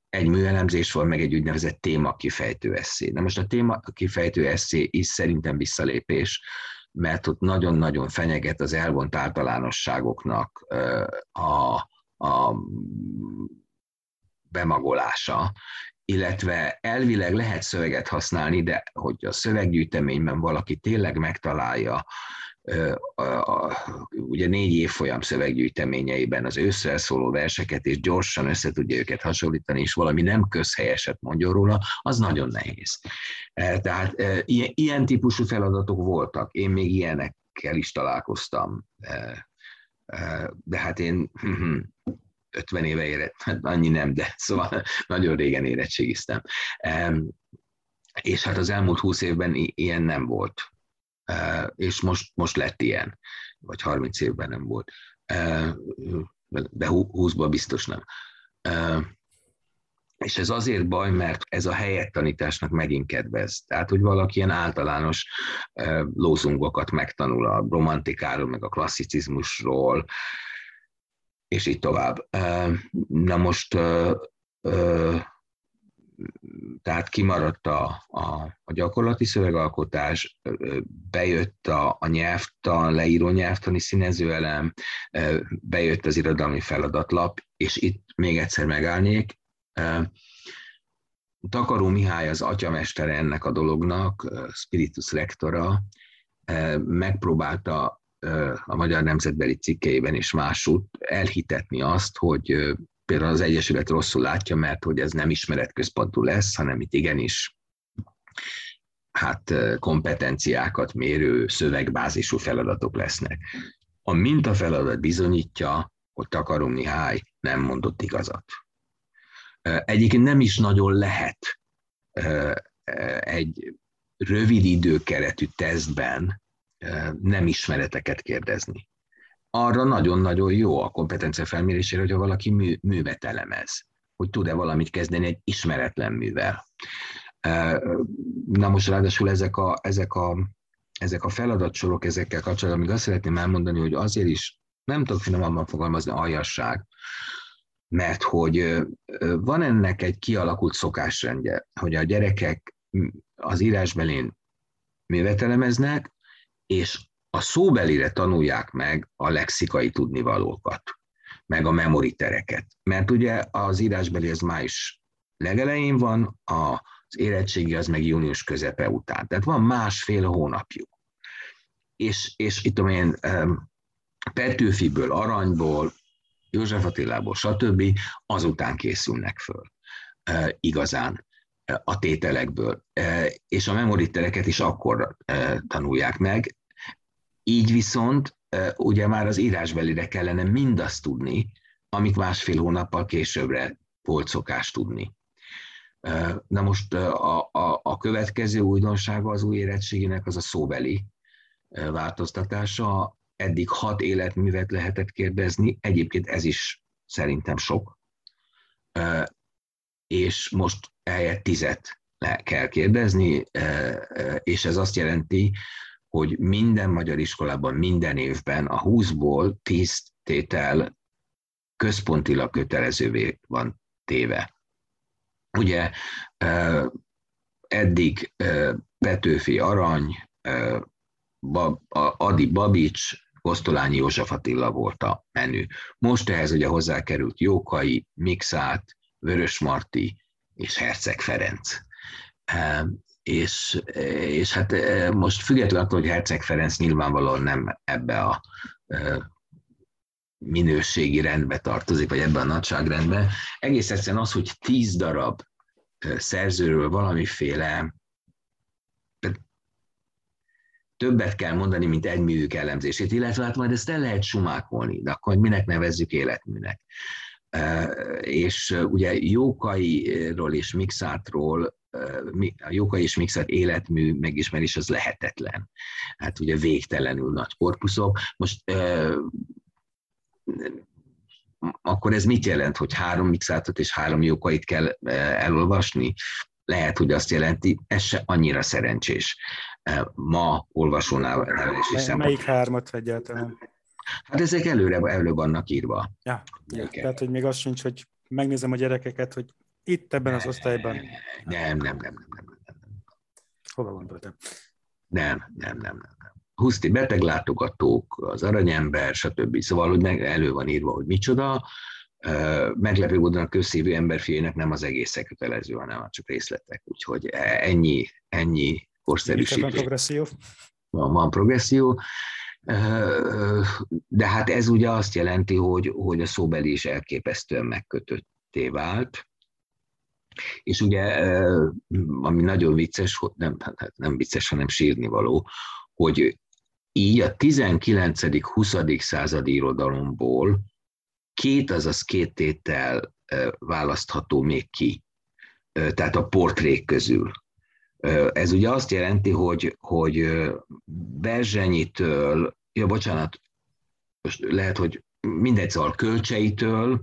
egy műelemzés van, meg egy úgynevezett téma kifejtő eszé. Na most a téma kifejtő eszé is szerintem visszalépés, mert ott nagyon-nagyon fenyeget az elvont általánosságoknak a, a bemagolása, illetve elvileg lehet szöveget használni, de hogy a szöveggyűjteményben valaki tényleg megtalálja, ugye négy évfolyam szöveggyűjteményeiben az ősszel szóló verseket, és gyorsan össze tudja őket hasonlítani, és valami nem közhelyeset mondjon róla, az nagyon nehéz. Tehát ilyen típusú feladatok voltak, én még ilyenekkel is találkoztam, de hát én 50 éve érett, hát annyi nem, de szóval nagyon régen érettségiztem. És hát az elmúlt 20 évben ilyen nem volt. És most, most lett ilyen, vagy 30 évben nem volt. De 20-ban biztos nem. És ez azért baj, mert ez a helyettanításnak megint kedvez. Tehát, hogy valaki ilyen általános lózungokat megtanul a romantikáról, meg a klasszicizmusról, és így tovább. Na most tehát kimaradt a, a, a gyakorlati szövegalkotás, bejött a, a nyelvtan, leíró nyelvtani színezőelem, bejött az irodalmi feladatlap, és itt még egyszer megállnék. Takaró Mihály az atyamestere ennek a dolognak, spiritus rectora, megpróbálta a Magyar Nemzetbeli cikkeiben és másút elhitetni azt, hogy például az Egyesület rosszul látja, mert hogy ez nem ismeretközpontú lesz, hanem itt igenis hát kompetenciákat mérő szövegbázisú feladatok lesznek. A mintafeladat bizonyítja, hogy Takarom Mihály nem mondott igazat. Egyébként nem is nagyon lehet egy rövid időkeretű tesztben nem ismereteket kérdezni. Arra nagyon-nagyon jó a kompetencia felmérésére, hogyha valaki mű, művet elemez, hogy tud-e valamit kezdeni egy ismeretlen művel. Na most ráadásul ezek a, ezek a, ezek a feladatsorok ezekkel kapcsolatban, még azt szeretném elmondani, hogy azért is nem tudok finomabban fogalmazni aljasság, mert hogy van ennek egy kialakult szokásrendje, hogy a gyerekek az írásbelén művet elemeznek, és a szóbelire tanulják meg a lexikai tudnivalókat, meg a memoritereket. Mert ugye az írásbeli az május legelején van, az érettségi az meg június közepe után. Tehát van másfél hónapjuk. És, és itt tudom én, Petőfiből, Aranyból, József Attilából, stb. azután készülnek föl igazán a tételekből, és a memoritereket is akkor tanulják meg. Így viszont ugye már az írásbelire kellene mindazt tudni, amit másfél hónappal későbbre volt szokás tudni. Na most a, a, a következő újdonsága az új érettségének az a szóbeli változtatása. Eddig hat életművet lehetett kérdezni, egyébként ez is szerintem sok, és most helyett tizet le kell kérdezni, és ez azt jelenti, hogy minden magyar iskolában minden évben a 20-ból 10 tétel központilag kötelezővé van téve. Ugye eddig Petőfi Arany, Adi Babics, Kosztolányi József Attila volt a menü. Most ehhez ugye hozzákerült Jókai, Mixát, Vörös Marti és Herceg Ferenc. És, és hát most függetlenül attól, hogy Herceg Ferenc nyilvánvalóan nem ebbe a minőségi rendbe tartozik, vagy ebben a nagyságrendbe, egész egyszerűen az, hogy tíz darab szerzőről valamiféle többet kell mondani, mint egy művük elemzését, illetve hát majd ezt el lehet sumákolni, de akkor minek nevezzük életműnek. És ugye Jókairól és Mixátról a Jókai és Mixát életmű megismerés az lehetetlen. Hát ugye végtelenül nagy korpuszok. Most akkor ez mit jelent, hogy három mixátot és három jókait kell elolvasni? Lehet, hogy azt jelenti, ez se annyira szerencsés. Ma olvasónál nevelési Melyik hármat egyáltalán? Hát ezek előre elő vannak írva. Ja, ja. tehát hogy még az sincs, hogy megnézem a gyerekeket, hogy itt ebben az osztályban. Nem, nem, nem, nem, nem. nem. Hova gondoltam? Nem, nem, nem, nem. Huszti beteglátogatók, az aranyember, stb. Szóval, hogy meg elő van írva, hogy micsoda, meglepő módon a közszívű emberfiének nem az egész kötelező, hanem csak részletek. Úgyhogy e, ennyi, ennyi korszerűsítés. Van progresszió. Van, van progresszió. De hát ez ugye azt jelenti, hogy, hogy a szóbeli is elképesztően megkötötté vált. És ugye, ami nagyon vicces, nem, hát nem vicces, hanem sírni való, hogy így a 19.-20. századi irodalomból két, azaz két tétel választható még ki, tehát a portrék közül. Ez ugye azt jelenti, hogy, hogy Berzsenyitől, ja bocsánat, most lehet, hogy mindegy, szóval Kölcseitől,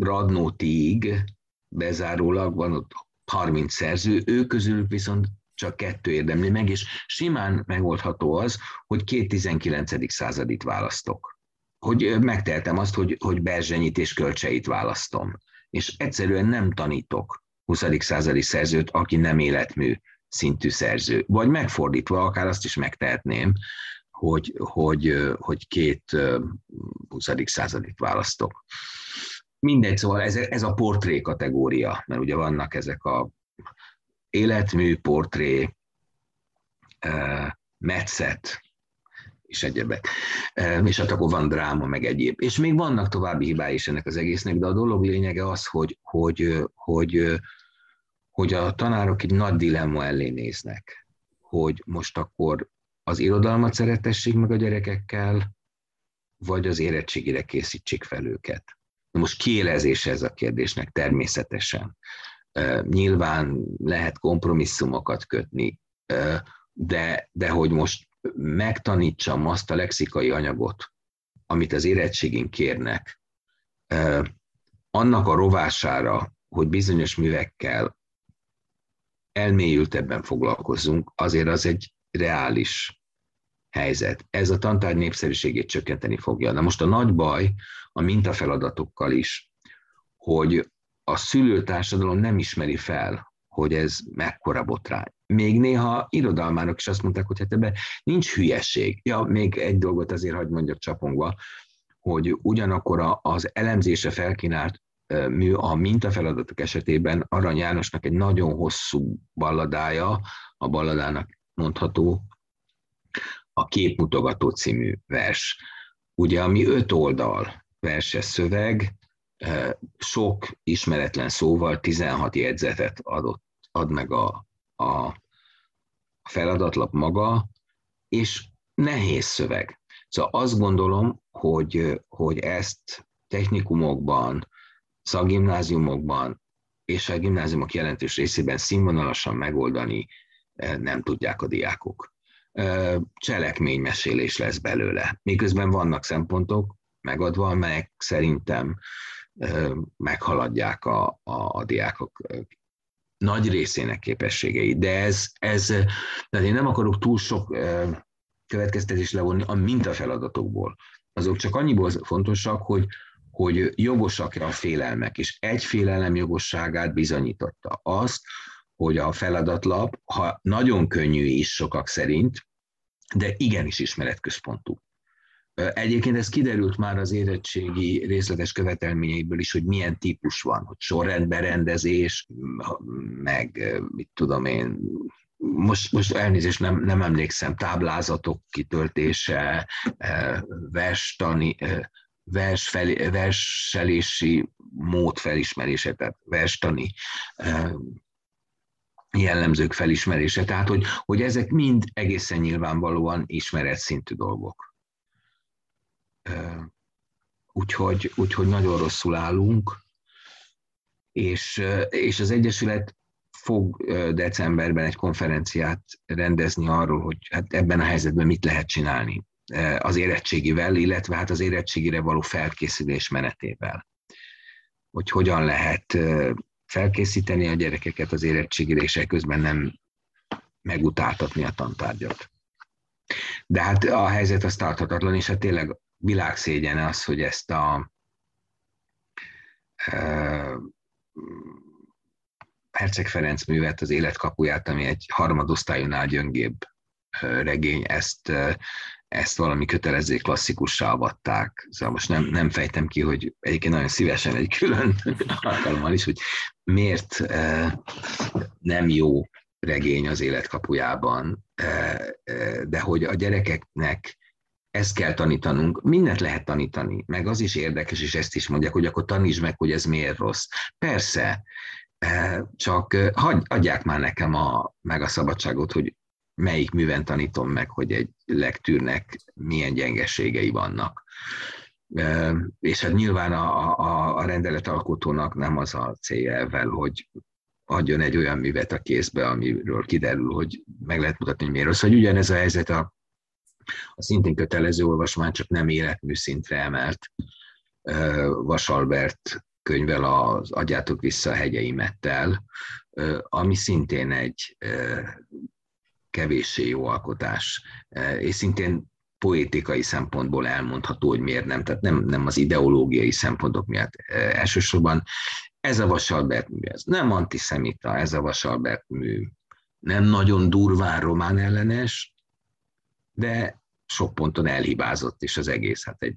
Radnótig bezárólag van ott 30 szerző, ő közül viszont csak kettő érdemli meg, és simán megoldható az, hogy két 19. századit választok. Hogy megteltem azt, hogy, hogy Berzsenyit és Kölcseit választom. És egyszerűen nem tanítok 20. századi szerzőt, aki nem életmű szintű szerző. Vagy megfordítva, akár azt is megtehetném, hogy, hogy, hogy két 20. századit választok. Mindegy, szóval ez, ez a portré kategória, mert ugye vannak ezek a életmű, portré, metszet, és egyebek. És hát akkor van dráma, meg egyéb. És még vannak további hibái is ennek az egésznek, de a dolog lényege az, hogy, hogy, hogy, hogy a tanárok egy nagy dilemma elé néznek, hogy most akkor az irodalmat szeretessék meg a gyerekekkel, vagy az érettségére készítsék fel őket. Most kiélezés ez a kérdésnek természetesen. Nyilván lehet kompromisszumokat kötni, de, de hogy most megtanítsam azt a lexikai anyagot, amit az érettségén kérnek, annak a rovására, hogy bizonyos művekkel elmélyültebben foglalkozzunk, azért az egy reális helyzet. Ez a tantárgy népszerűségét csökkenteni fogja. Na most a nagy baj a mintafeladatokkal is, hogy a szülőtársadalom nem ismeri fel, hogy ez mekkora botrány. Még néha irodalmárok is azt mondták, hogy hát ebben nincs hülyeség. Ja, még egy dolgot azért hagyd mondjak csapongva, hogy ugyanakkor az elemzése felkínált mű a mintafeladatok esetében Arany Jánosnak egy nagyon hosszú balladája, a balladának mondható, a Képmutogató című vers. Ugye, ami öt oldal verses szöveg, sok ismeretlen szóval 16 jegyzetet adott, ad meg a, a feladatlap maga, és nehéz szöveg. Szóval azt gondolom, hogy, hogy ezt technikumokban, szakgimnáziumokban és a gimnáziumok jelentős részében színvonalasan megoldani nem tudják a diákok. Cselekménymesélés lesz belőle. Miközben vannak szempontok megadva, amelyek szerintem meghaladják a, a, a diákok nagy részének képességeit. De ez, ez tehát én nem akarok túl sok következtetés levonni a mintafeladatokból. Azok csak annyiból fontosak, hogy, hogy jogosak-e a félelmek, és egy félelem jogosságát bizonyította. Azt, hogy a feladatlap, ha nagyon könnyű is sokak szerint, de igenis ismeretközpontú. Egyébként ez kiderült már az érettségi részletes követelményeiből is, hogy milyen típus van, hogy sorrendberendezés, meg mit tudom én, most, most elnézést nem, nem emlékszem, táblázatok kitöltése, verstani, vers fel, verselési mód felismerése, tehát verstani jellemzők felismerése. Tehát, hogy, hogy ezek mind egészen nyilvánvalóan ismeretszintű dolgok. Úgyhogy, úgyhogy nagyon rosszul állunk, és, és az Egyesület fog decemberben egy konferenciát rendezni arról, hogy hát ebben a helyzetben mit lehet csinálni az érettségivel, illetve hát az érettségire való felkészülés menetével. Hogy hogyan lehet felkészíteni a gyerekeket az érettségire, és közben nem megutáltatni a tantárgyat. De hát a helyzet az tarthatatlan, és hát tényleg világszégyen az, hogy ezt a Herceg Ferenc művet, az életkapuját, ami egy harmadosztályonál gyöngébb regény, ezt, ezt valami kötelező klasszikussá avatták. Szóval most nem, nem fejtem ki, hogy egyébként nagyon szívesen egy külön alkalommal is, hogy miért nem jó regény az életkapujában, de hogy a gyerekeknek ezt kell tanítanunk, mindent lehet tanítani, meg az is érdekes, és ezt is mondják, hogy akkor tanítsd meg, hogy ez miért rossz. Persze, csak hagy, adják már nekem a, meg a szabadságot, hogy melyik műven tanítom meg, hogy egy lektűrnek milyen gyengeségei vannak. És hát nyilván a, a, a rendeletalkotónak nem az a célja ezzel, hogy adjon egy olyan művet a kézbe, amiről kiderül, hogy meg lehet mutatni, hogy miért rossz. Hogy ugyanez a helyzet a, a szintén kötelező olvasmány, csak nem életmű szintre emelt Vasalbert könyvvel az Adjátok vissza a hegyeimettel, ami szintén egy kevéssé jó alkotás, és szintén poétikai szempontból elmondható, hogy miért nem, tehát nem, nem az ideológiai szempontok miatt elsősorban. Ez a Vasalbert mű, ez nem antiszemita, ez a Vasalbert mű, nem nagyon durván román ellenes, de sok ponton elhibázott, és az egész hát egy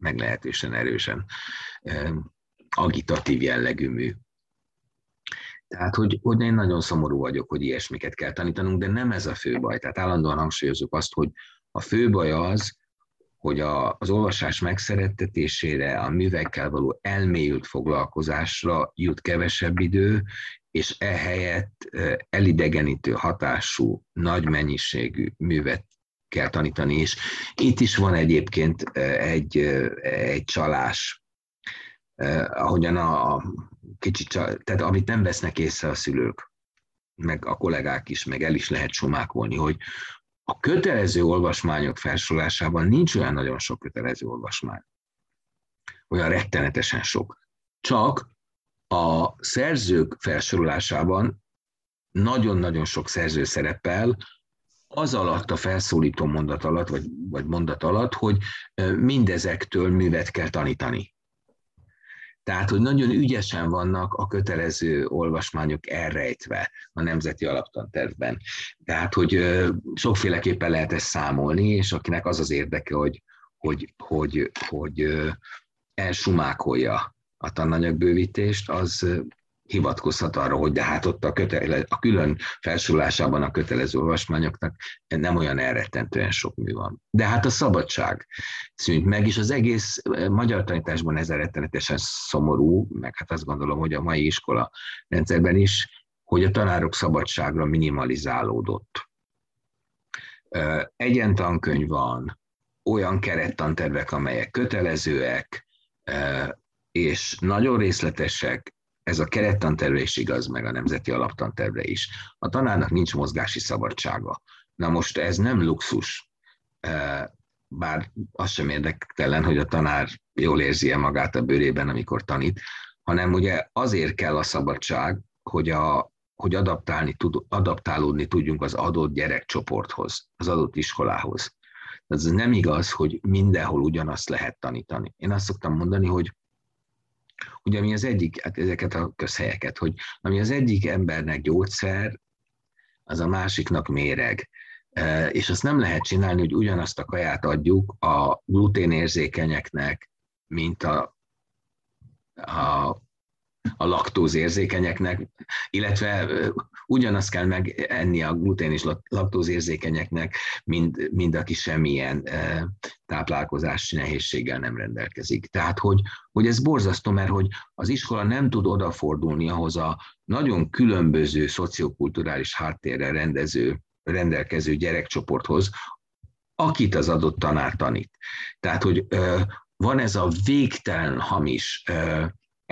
meglehetősen erősen agitatív jellegű mű. Tehát, hogy, hogy én nagyon szomorú vagyok, hogy ilyesmiket kell tanítanunk, de nem ez a fő baj. Tehát állandóan hangsúlyozok azt, hogy a fő baj az, hogy a, az olvasás megszerettetésére, a művekkel való elmélyült foglalkozásra jut kevesebb idő, és ehelyett elidegenítő hatású, nagy mennyiségű művet kell tanítani, és itt is van egyébként egy, egy csalás, ahogyan a, a kicsit, tehát amit nem vesznek észre a szülők, meg a kollégák is, meg el is lehet sumákolni, hogy a kötelező olvasmányok felsorolásában nincs olyan nagyon sok kötelező olvasmány. Olyan rettenetesen sok. Csak a szerzők felsorolásában nagyon-nagyon sok szerző szerepel, az alatt a felszólító mondat alatt, vagy, vagy mondat alatt, hogy mindezektől művet kell tanítani. Tehát, hogy nagyon ügyesen vannak a kötelező olvasmányok elrejtve a Nemzeti Alaptantervben. Tehát, hogy sokféleképpen lehet ezt számolni, és akinek az az érdeke, hogy, hogy, hogy, hogy elsumákolja a tananyagbővítést, az hivatkozhat arra, hogy de hát ott a, kötele, a külön felsorolásában a kötelező olvasmányoknak nem olyan elrettentően sok mű van. De hát a szabadság szűnt meg, és az egész eh, magyar tanításban ez rettenetesen szomorú, meg hát azt gondolom, hogy a mai iskola rendszerben is, hogy a tanárok szabadságra minimalizálódott. Eh, egyen tankönyv van, olyan kerettantervek, amelyek kötelezőek, eh, és nagyon részletesek, ez a kerettanterve is igaz, meg a nemzeti alaptanterve is. A tanárnak nincs mozgási szabadsága. Na most ez nem luxus, bár az sem érdektelen, hogy a tanár jól érzi -e magát a bőrében, amikor tanít, hanem ugye azért kell a szabadság, hogy, a, hogy adaptálni, tud, adaptálódni tudjunk az adott gyerekcsoporthoz, az adott iskolához. Ez nem igaz, hogy mindenhol ugyanazt lehet tanítani. Én azt szoktam mondani, hogy Ugye ami az egyik, hát ezeket a közhelyeket, hogy ami az egyik embernek gyógyszer, az a másiknak méreg. E, és azt nem lehet csinálni, hogy ugyanazt a kaját adjuk a gluténérzékenyeknek, mint a, a a laktózérzékenyeknek, illetve ugyanazt kell megenni a glutén és laktózérzékenyeknek, mint, mind aki semmilyen táplálkozási nehézséggel nem rendelkezik. Tehát, hogy, hogy ez borzasztó, mert hogy az iskola nem tud odafordulni ahhoz a nagyon különböző szociokulturális háttérre rendező, rendelkező gyerekcsoporthoz, akit az adott tanár tanít. Tehát, hogy van ez a végtelen hamis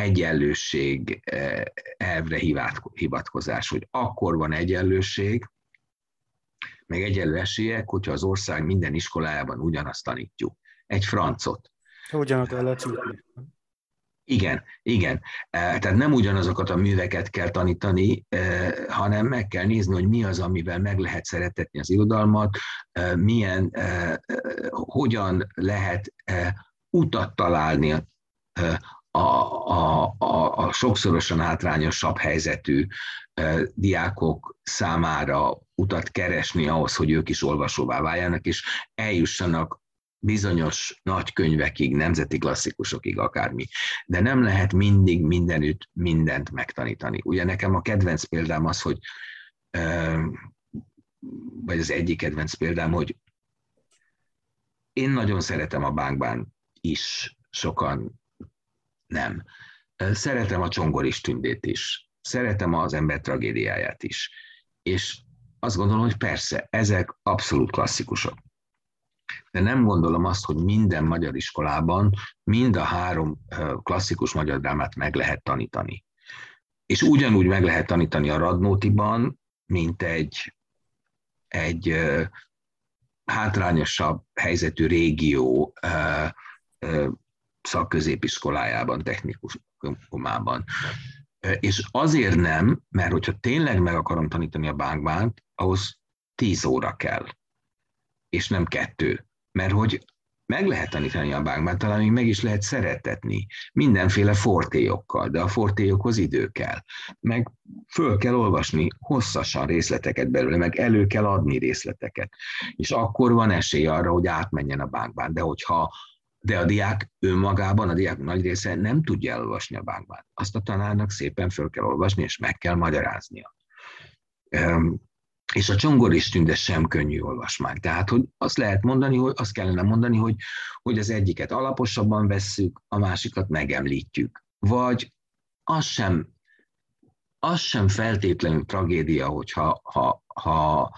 egyenlőség eh, elvre hivatkozás, hogy akkor van egyenlőség, meg egyenlő esélyek, hogyha az ország minden iskolájában ugyanazt tanítjuk. Egy francot. Ugyanott el lehet Igen, igen. Eh, tehát nem ugyanazokat a műveket kell tanítani, eh, hanem meg kell nézni, hogy mi az, amivel meg lehet szeretetni az irodalmat, milyen, hogyan lehet utat találni a, a, a, a sokszorosan hátrányosabb helyzetű diákok számára utat keresni ahhoz, hogy ők is olvasóvá váljanak, és eljussanak bizonyos nagy könyvekig, nemzeti klasszikusokig, akármi. De nem lehet mindig mindenütt mindent megtanítani. Ugye nekem a kedvenc példám az, hogy vagy az egyik kedvenc példám, hogy én nagyon szeretem a bánkban is, sokan nem. Szeretem a csongoris tündét is. Szeretem az ember tragédiáját is. És azt gondolom, hogy persze, ezek abszolút klasszikusok. De nem gondolom azt, hogy minden magyar iskolában mind a három klasszikus magyar drámát meg lehet tanítani. És ugyanúgy meg lehet tanítani a Radnótiban, mint egy, egy hátrányosabb helyzetű régió szakközépiskolájában, technikumában. És azért nem, mert hogyha tényleg meg akarom tanítani a bánkbánt, ahhoz tíz óra kell, és nem kettő. Mert hogy meg lehet tanítani a bánkbánt, talán még meg is lehet szeretetni, mindenféle fortéjokkal, de a fortéjokhoz idő kell. Meg föl kell olvasni hosszasan részleteket belőle, meg elő kell adni részleteket. És akkor van esély arra, hogy átmenjen a bánkbán. De hogyha de a diák önmagában, a diák nagy része nem tudja elolvasni a bánkban. Azt a tanárnak szépen föl kell olvasni, és meg kell magyaráznia. És a csongoris tünde sem könnyű olvasmány. Tehát, hogy azt lehet mondani, hogy azt kellene mondani, hogy, hogy az egyiket alaposabban vesszük, a másikat megemlítjük. Vagy az sem, az sem feltétlenül tragédia, hogyha ha, ha,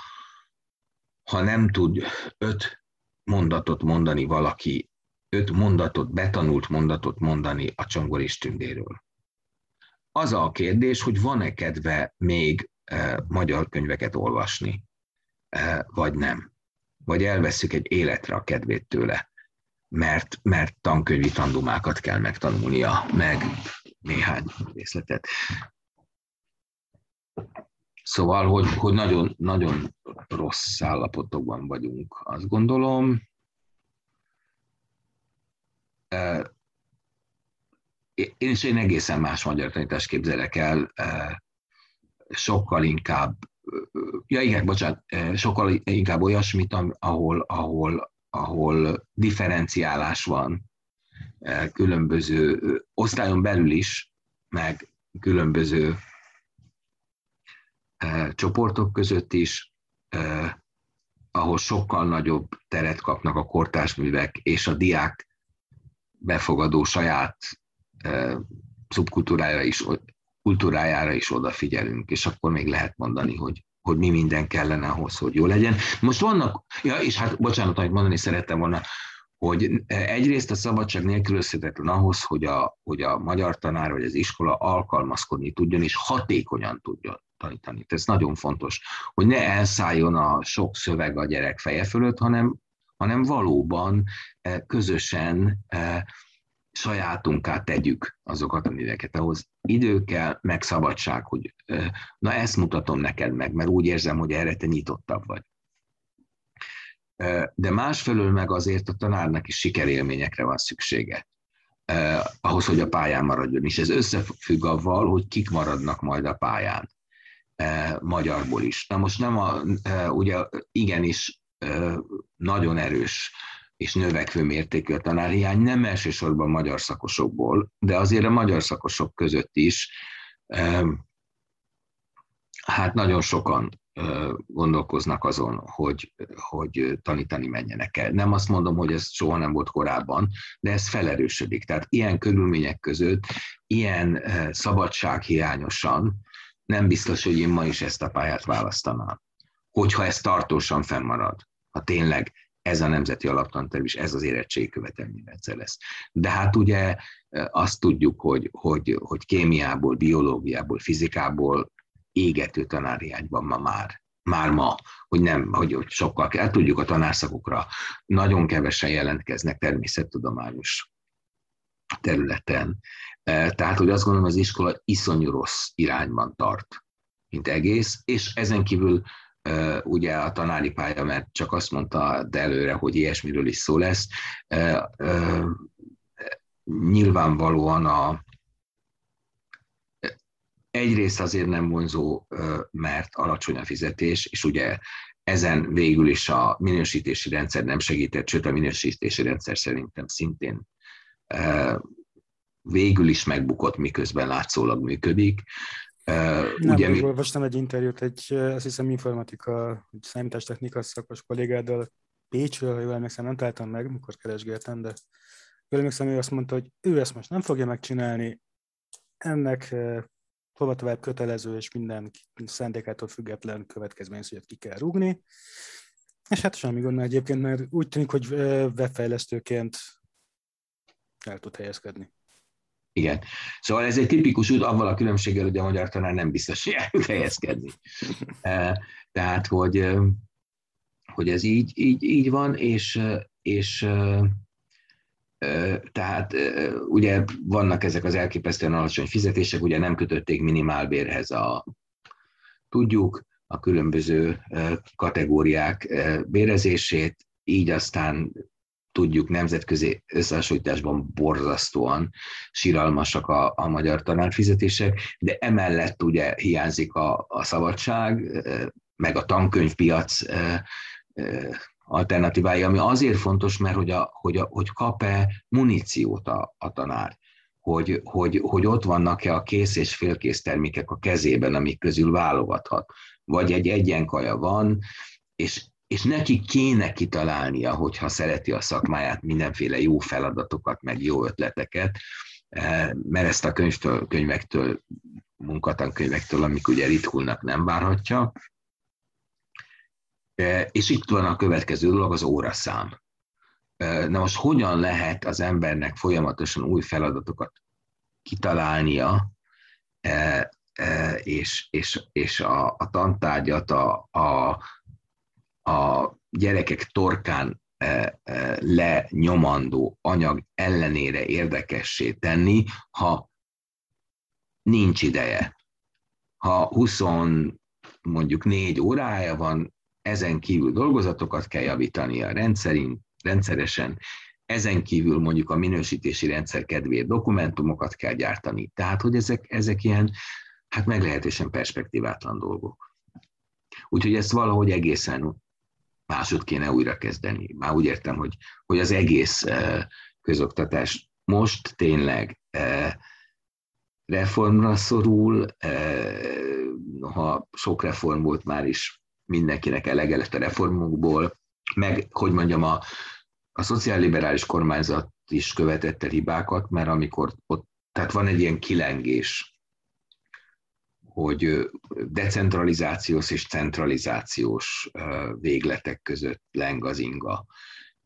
ha nem tud öt mondatot mondani valaki öt mondatot, betanult mondatot mondani a csongoris tündéről. Az a kérdés, hogy van-e kedve még e, magyar könyveket olvasni, e, vagy nem. Vagy elveszük egy életre a kedvét tőle, mert, mert tankönyvi tandumákat kell megtanulnia, meg néhány részletet. Szóval, hogy, hogy nagyon, nagyon rossz állapotokban vagyunk, azt gondolom én is én egészen más magyar tanítást képzelek el, sokkal inkább, ja igen, bocsánat, sokkal inkább olyasmit, ahol, ahol, ahol differenciálás van különböző osztályon belül is, meg különböző csoportok között is, ahol sokkal nagyobb teret kapnak a kortársművek, és a diák befogadó saját szubkultúrájára is, kultúrájára is odafigyelünk, és akkor még lehet mondani, hogy, hogy mi minden kellene ahhoz, hogy jó legyen. Most vannak, ja, és hát bocsánat, amit mondani szerettem volna, hogy egyrészt a szabadság nélkülözhetetlen ahhoz, hogy a, hogy a magyar tanár vagy az iskola alkalmazkodni tudjon, és hatékonyan tudjon tanítani. Ez nagyon fontos, hogy ne elszálljon a sok szöveg a gyerek feje fölött, hanem hanem valóban eh, közösen eh, sajátunká tegyük azokat a műveket. Ahhoz idő kell, meg szabadság, hogy eh, na ezt mutatom neked meg, mert úgy érzem, hogy erre te nyitottabb vagy. De másfelől meg azért a tanárnak is sikerélményekre van szüksége ahhoz, hogy a pályán maradjon. És ez összefügg avval, hogy kik maradnak majd a pályán magyarból is. Na most nem a, ugye igenis nagyon erős és növekvő mértékű a tanárhiány, nem elsősorban magyar szakosokból, de azért a magyar szakosok között is hát nagyon sokan gondolkoznak azon, hogy, hogy tanítani menjenek el. Nem azt mondom, hogy ez soha nem volt korábban, de ez felerősödik. Tehát ilyen körülmények között, ilyen szabadsághiányosan nem biztos, hogy én ma is ezt a pályát választanám, hogyha ez tartósan fennmarad ha tényleg ez a nemzeti alaptanterv is, ez az érettségi követelményrendszer lesz. De hát ugye azt tudjuk, hogy, hogy, hogy kémiából, biológiából, fizikából égető tanárhiányban ma már már ma, hogy nem, hogy, hogy sokkal kell. Tudjuk a tanárszakokra, nagyon kevesen jelentkeznek természettudományos területen. Tehát, hogy azt gondolom, az iskola iszonyú rossz irányban tart, mint egész, és ezen kívül ugye a tanári pálya, mert csak azt mondta de előre, hogy ilyesmiről is szó lesz. nyilvánvalóan a, egyrészt azért nem vonzó, mert alacsony a fizetés, és ugye ezen végül is a minősítési rendszer nem segített, sőt a minősítési rendszer szerintem szintén végül is megbukott, miközben látszólag működik. Nem, Ugye, mi... olvastam egy interjút egy, azt hiszem, informatika, számítástechnika szakos kollégáddal Pécsről, ha jól emlékszem, nem találtam meg, mikor keresgéltem, de jól emlékszem, ő azt mondta, hogy ő ezt most nem fogja megcsinálni, ennek hova tovább kötelező és minden szándékától független következmény, hogy ki kell rúgni. És hát semmi gond egyébként, mert úgy tűnik, hogy webfejlesztőként el tud helyezkedni. Igen. Szóval ez egy tipikus út, avval a különbséggel, hogy a magyar tanár nem biztos, hogy el tud helyezkedni. Tehát, hogy, hogy ez így, így, így van, és, és tehát ugye vannak ezek az elképesztően alacsony fizetések, ugye nem kötötték minimálbérhez a, tudjuk, a különböző kategóriák bérezését, így aztán tudjuk nemzetközi összehasonlításban borzasztóan síralmasak a, a magyar tanárfizetések, de emellett ugye hiányzik a, a szabadság, meg a tankönyvpiac alternatívái, ami azért fontos, mert hogy, a, hogy, a, hogy kap-e muníciót a, a tanár, hogy, hogy, hogy ott vannak-e a kész és félkész termékek a kezében, amik közül válogathat. Vagy egy egyenkaja van, és, és neki kéne kitalálnia, hogyha szereti a szakmáját, mindenféle jó feladatokat, meg jó ötleteket, eh, mert ezt a könyvtől, könyvektől, munkatankönyvektől, amik ugye ritkulnak, nem várhatja, és itt van a következő dolog, az óraszám. Na most hogyan lehet az embernek folyamatosan új feladatokat kitalálnia, és, és, és a, a tantárgyat a, a, a gyerekek torkán lenyomandó anyag ellenére érdekessé tenni, ha nincs ideje. Ha 20 mondjuk négy órája van, ezen kívül dolgozatokat kell javítani a rendszerint, rendszeresen, ezen kívül mondjuk a minősítési rendszer kedvéért dokumentumokat kell gyártani. Tehát, hogy ezek, ezek ilyen, hát meglehetősen perspektívátlan dolgok. Úgyhogy ezt valahogy egészen másod kéne újra kezdeni. Már úgy értem, hogy, hogy az egész eh, közoktatás most tényleg eh, reformra szorul, eh, ha sok reform volt már is mindenkinek elege lett a reformokból, meg, hogy mondjam, a, a szociálliberális kormányzat is követett el hibákat, mert amikor ott, tehát van egy ilyen kilengés, hogy decentralizációs és centralizációs végletek között leng az inga.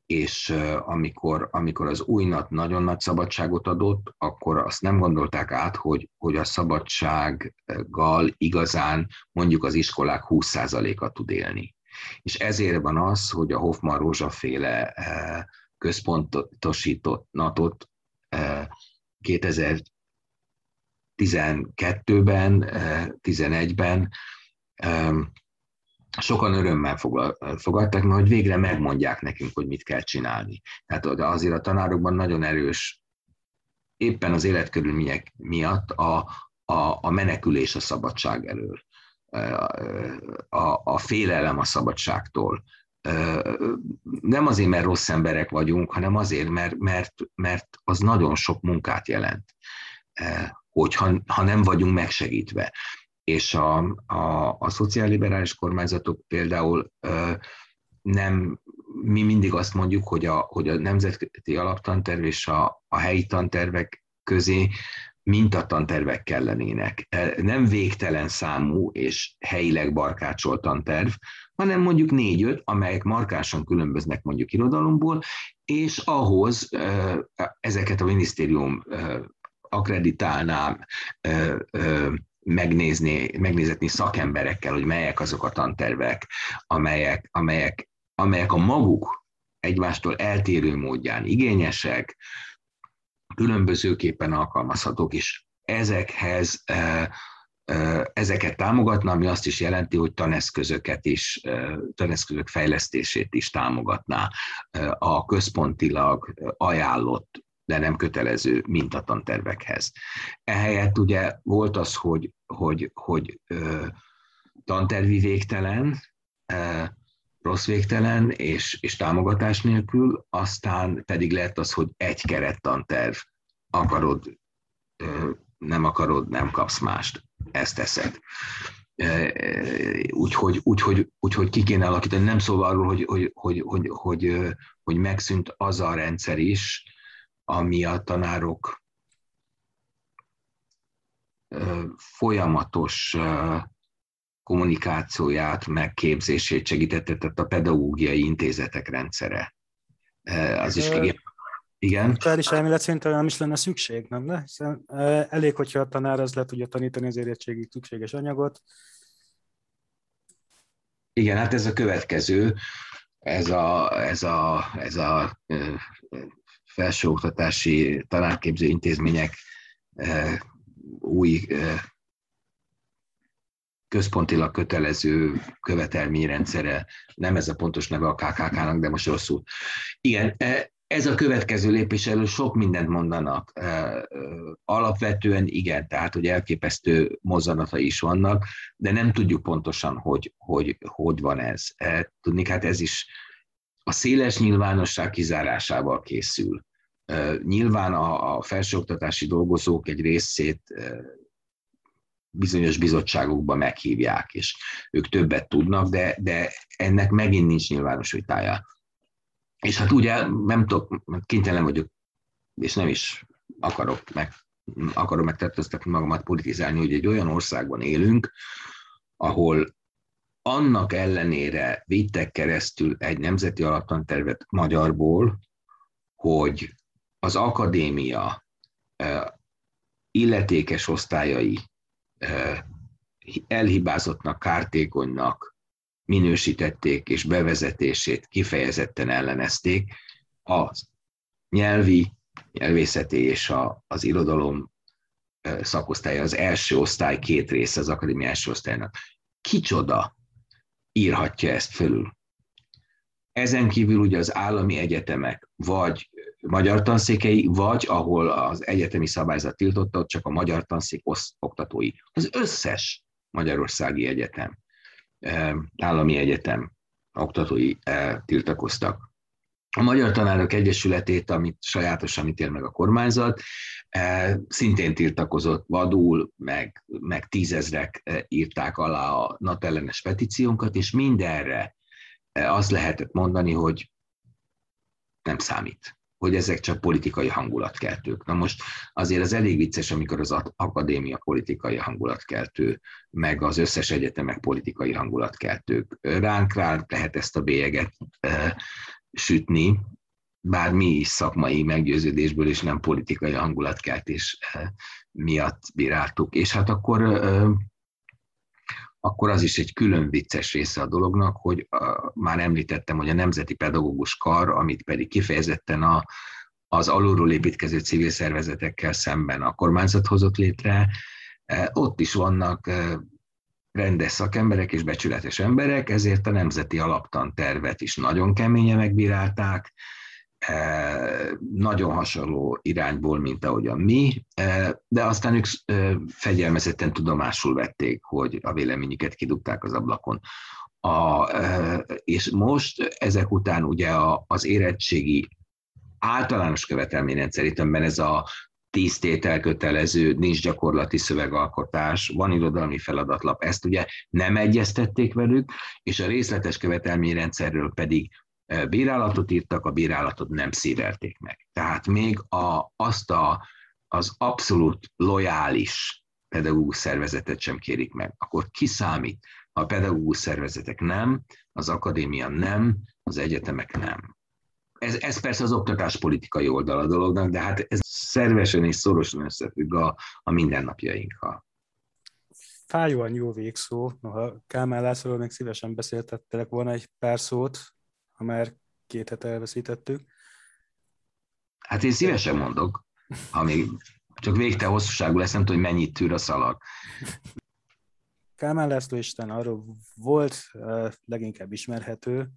És amikor, amikor az újnat nagyon nagy szabadságot adott, akkor azt nem gondolták át, hogy, hogy a szabadsággal igazán mondjuk az iskolák 20%-a tud élni. És ezért van az, hogy a Hoffman Rózsaféle központosított 2000 12-ben, 11-ben eh, sokan örömmel fogadták, mert hogy végre megmondják nekünk, hogy mit kell csinálni. Tehát azért a tanárokban nagyon erős éppen az életkörülmények miatt a, a, a menekülés a szabadság elől, eh, a, a félelem a szabadságtól. Eh, nem azért, mert rossz emberek vagyunk, hanem azért, mert, mert, mert az nagyon sok munkát jelent hogyha ha nem vagyunk megsegítve és a, a, a szociálliberális kormányzatok például nem, mi mindig azt mondjuk, hogy a, hogy a nemzeti alaptanterv és a, a helyi tantervek közé mintatantervek kellenének. Nem végtelen számú és helyileg barkácsolt tanterv, hanem mondjuk négy-öt, amelyek markásan különböznek mondjuk irodalomból, és ahhoz ezeket a minisztérium akreditálná, megnézni, megnézetni szakemberekkel, hogy melyek azok a tantervek, amelyek, amelyek, amelyek a maguk egymástól eltérő módján igényesek, különbözőképpen alkalmazhatók, és ezekhez ezeket támogatna, ami azt is jelenti, hogy taneszközöket is, taneszközök fejlesztését is támogatná a központilag ajánlott de nem kötelező mintatantervekhez. Ehelyett ugye volt az, hogy, hogy, hogy ö, tantervi végtelen, ö, rossz végtelen és, és támogatás nélkül, aztán pedig lett az, hogy egy kerettanterv, akarod, ö, nem akarod, nem kapsz mást, ezt teszed. Úgyhogy, úgyhogy, úgyhogy ki kéne alakítani. Nem szól arról, hogy, hogy, hogy, hogy, hogy, hogy megszűnt az a rendszer is, ami a tanárok folyamatos kommunikációját, megképzését segítette, tehát a pedagógiai intézetek rendszere. Az is igen. Igen. is elmélet szerintem nem is lenne szükség, nem? De? Hiszen elég, hogyha a tanár az le tudja tanítani az érettségig szükséges anyagot. Igen, hát ez a következő, ez a, ez a, ez a felsőoktatási tanárképző intézmények új központilag kötelező követelményrendszere, nem ez a pontos neve a KKK-nak, de most rosszul. Igen, ez a következő lépés elő sok mindent mondanak. Alapvetően igen, tehát hogy elképesztő mozzanata is vannak, de nem tudjuk pontosan, hogy hogy, hogy van ez. Tudni, hát ez is a széles nyilvánosság kizárásával készül. Nyilván a, a felsőoktatási dolgozók egy részét bizonyos bizottságokba meghívják, és ők többet tudnak, de, de ennek megint nincs nyilvános vitája. És hát ugye nem tudok, kénytelen vagyok, és nem is akarok meg, akarom megtetőztetni magamat politizálni, hogy egy olyan országban élünk, ahol annak ellenére vittek keresztül egy nemzeti alaptantervet magyarból, hogy az akadémia illetékes osztályai elhibázottnak, kártékonynak minősítették és bevezetését kifejezetten ellenezték, az nyelvi, nyelvészeti és a, az irodalom szakosztálya, az első osztály két része az akadémia első osztálynak. Kicsoda írhatja ezt fölül? Ezen kívül ugye az állami egyetemek, vagy magyar tanszékei, vagy ahol az egyetemi szabályzat tiltotta, ott csak a magyar tanszék oktatói. Az összes magyarországi egyetem, állami egyetem oktatói tiltakoztak. A Magyar Tanárok Egyesületét, amit sajátosan ítél meg a kormányzat, szintén tiltakozott vadul, meg, meg tízezrek írták alá a natellenes petíciónkat, és mindenre azt lehetett mondani, hogy nem számít hogy ezek csak politikai hangulatkeltők. Na most azért az elég vicces, amikor az akadémia politikai hangulatkeltő, meg az összes egyetemek politikai hangulatkeltők. Ránk, ránk lehet ezt a bélyeget e, sütni, bár mi is szakmai meggyőződésből és nem politikai hangulatkeltés e, miatt bíráltuk. És hát akkor e, akkor az is egy külön vicces része a dolognak, hogy a, már említettem, hogy a Nemzeti Pedagógus Kar, amit pedig kifejezetten a, az alulról építkező civil szervezetekkel szemben a kormányzat hozott létre, ott is vannak rendes szakemberek és becsületes emberek, ezért a Nemzeti Alaptan tervet is nagyon keményen megbírálták, nagyon hasonló irányból, mint ahogyan mi, de aztán ők fegyelmezetten tudomásul vették, hogy a véleményüket kidugták az ablakon. A, és most ezek után ugye az érettségi általános követelményrendszerítőben ez a tíz tétel kötelező, nincs gyakorlati szövegalkotás, van irodalmi feladatlap, ezt ugye nem egyeztették velük, és a részletes követelményrendszerről pedig bírálatot írtak, a bírálatot nem szívelték meg. Tehát még a, azt a, az abszolút lojális pedagógus szervezetet sem kérik meg. Akkor ki számít? A pedagógus szervezetek nem, az akadémia nem, az egyetemek nem. Ez, ez persze az oktatáspolitikai oldal a dolognak, de hát ez szervesen és szorosan összefügg a, a mindennapjainkkal. Fájóan jó végszó, noha Kálmán Lászlóról még szívesen beszéltettelek volna egy pár szót, ha már két hete elveszítettük. Hát én szívesen mondok, ami csak végte hosszúságú lesz, nem tudom, hogy mennyit tűr a szalag. Kálmán László Isten arról volt uh, leginkább ismerhető,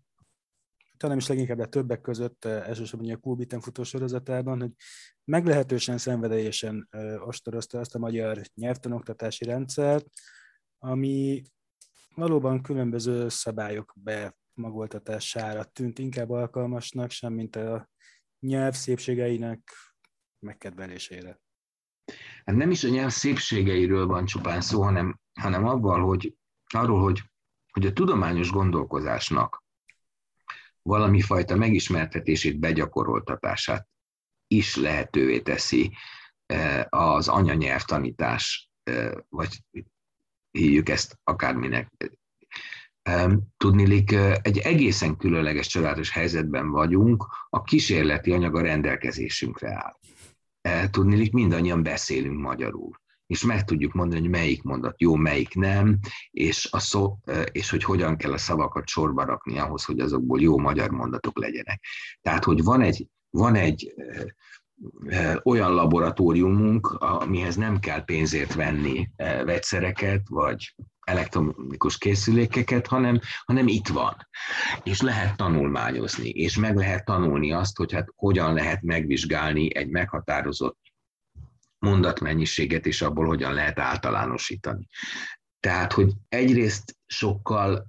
talán is leginkább de többek között, elsősorban a Kulbiten futó sorozatában, hogy meglehetősen szenvedélyesen ostorozta azt a magyar nyelvtanoktatási rendszert, ami valóban különböző szabályok bemagoltatására tűnt inkább alkalmasnak, sem mint a nyelv szépségeinek megkedvelésére. Hát nem is a nyelv szépségeiről van csupán szó, hanem, hanem abban, hogy arról, hogy, hogy a tudományos gondolkozásnak valami fajta megismertetését, begyakoroltatását is lehetővé teszi e, az anyanyelvtanítás, e, vagy hívjuk ezt akárminek. E, tudnilik, egy egészen különleges családos helyzetben vagyunk, a kísérleti anyag a rendelkezésünkre áll. Tudnilik, mindannyian beszélünk magyarul és meg tudjuk mondani, hogy melyik mondat jó, melyik nem, és, a szó, és hogy hogyan kell a szavakat sorba rakni ahhoz, hogy azokból jó magyar mondatok legyenek. Tehát, hogy van egy, van egy olyan laboratóriumunk, amihez nem kell pénzért venni vegyszereket, vagy elektronikus készülékeket, hanem, hanem itt van. És lehet tanulmányozni, és meg lehet tanulni azt, hogy hát hogyan lehet megvizsgálni egy meghatározott mondatmennyiséget, és abból hogyan lehet általánosítani. Tehát, hogy egyrészt sokkal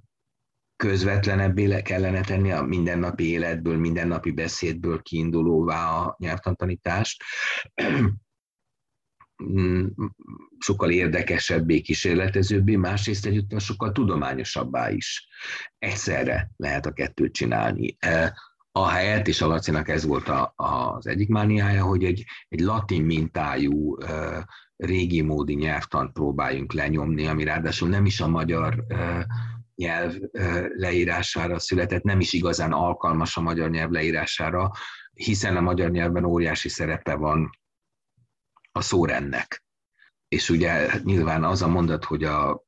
közvetlenebbé kellene tenni a mindennapi életből, mindennapi beszédből kiindulóvá a nyelvtantanítást, sokkal érdekesebbé, kísérletezőbbé, másrészt egyúttal sokkal tudományosabbá is. Egyszerre lehet a kettőt csinálni a helyet, és a Lacinak ez volt a, az egyik mániája, hogy egy, egy latin mintájú régi módi nyelvtant próbáljunk lenyomni, ami ráadásul nem is a magyar nyelv leírására született, nem is igazán alkalmas a magyar nyelv leírására, hiszen a magyar nyelvben óriási szerepe van a szórendnek. És ugye nyilván az a mondat, hogy a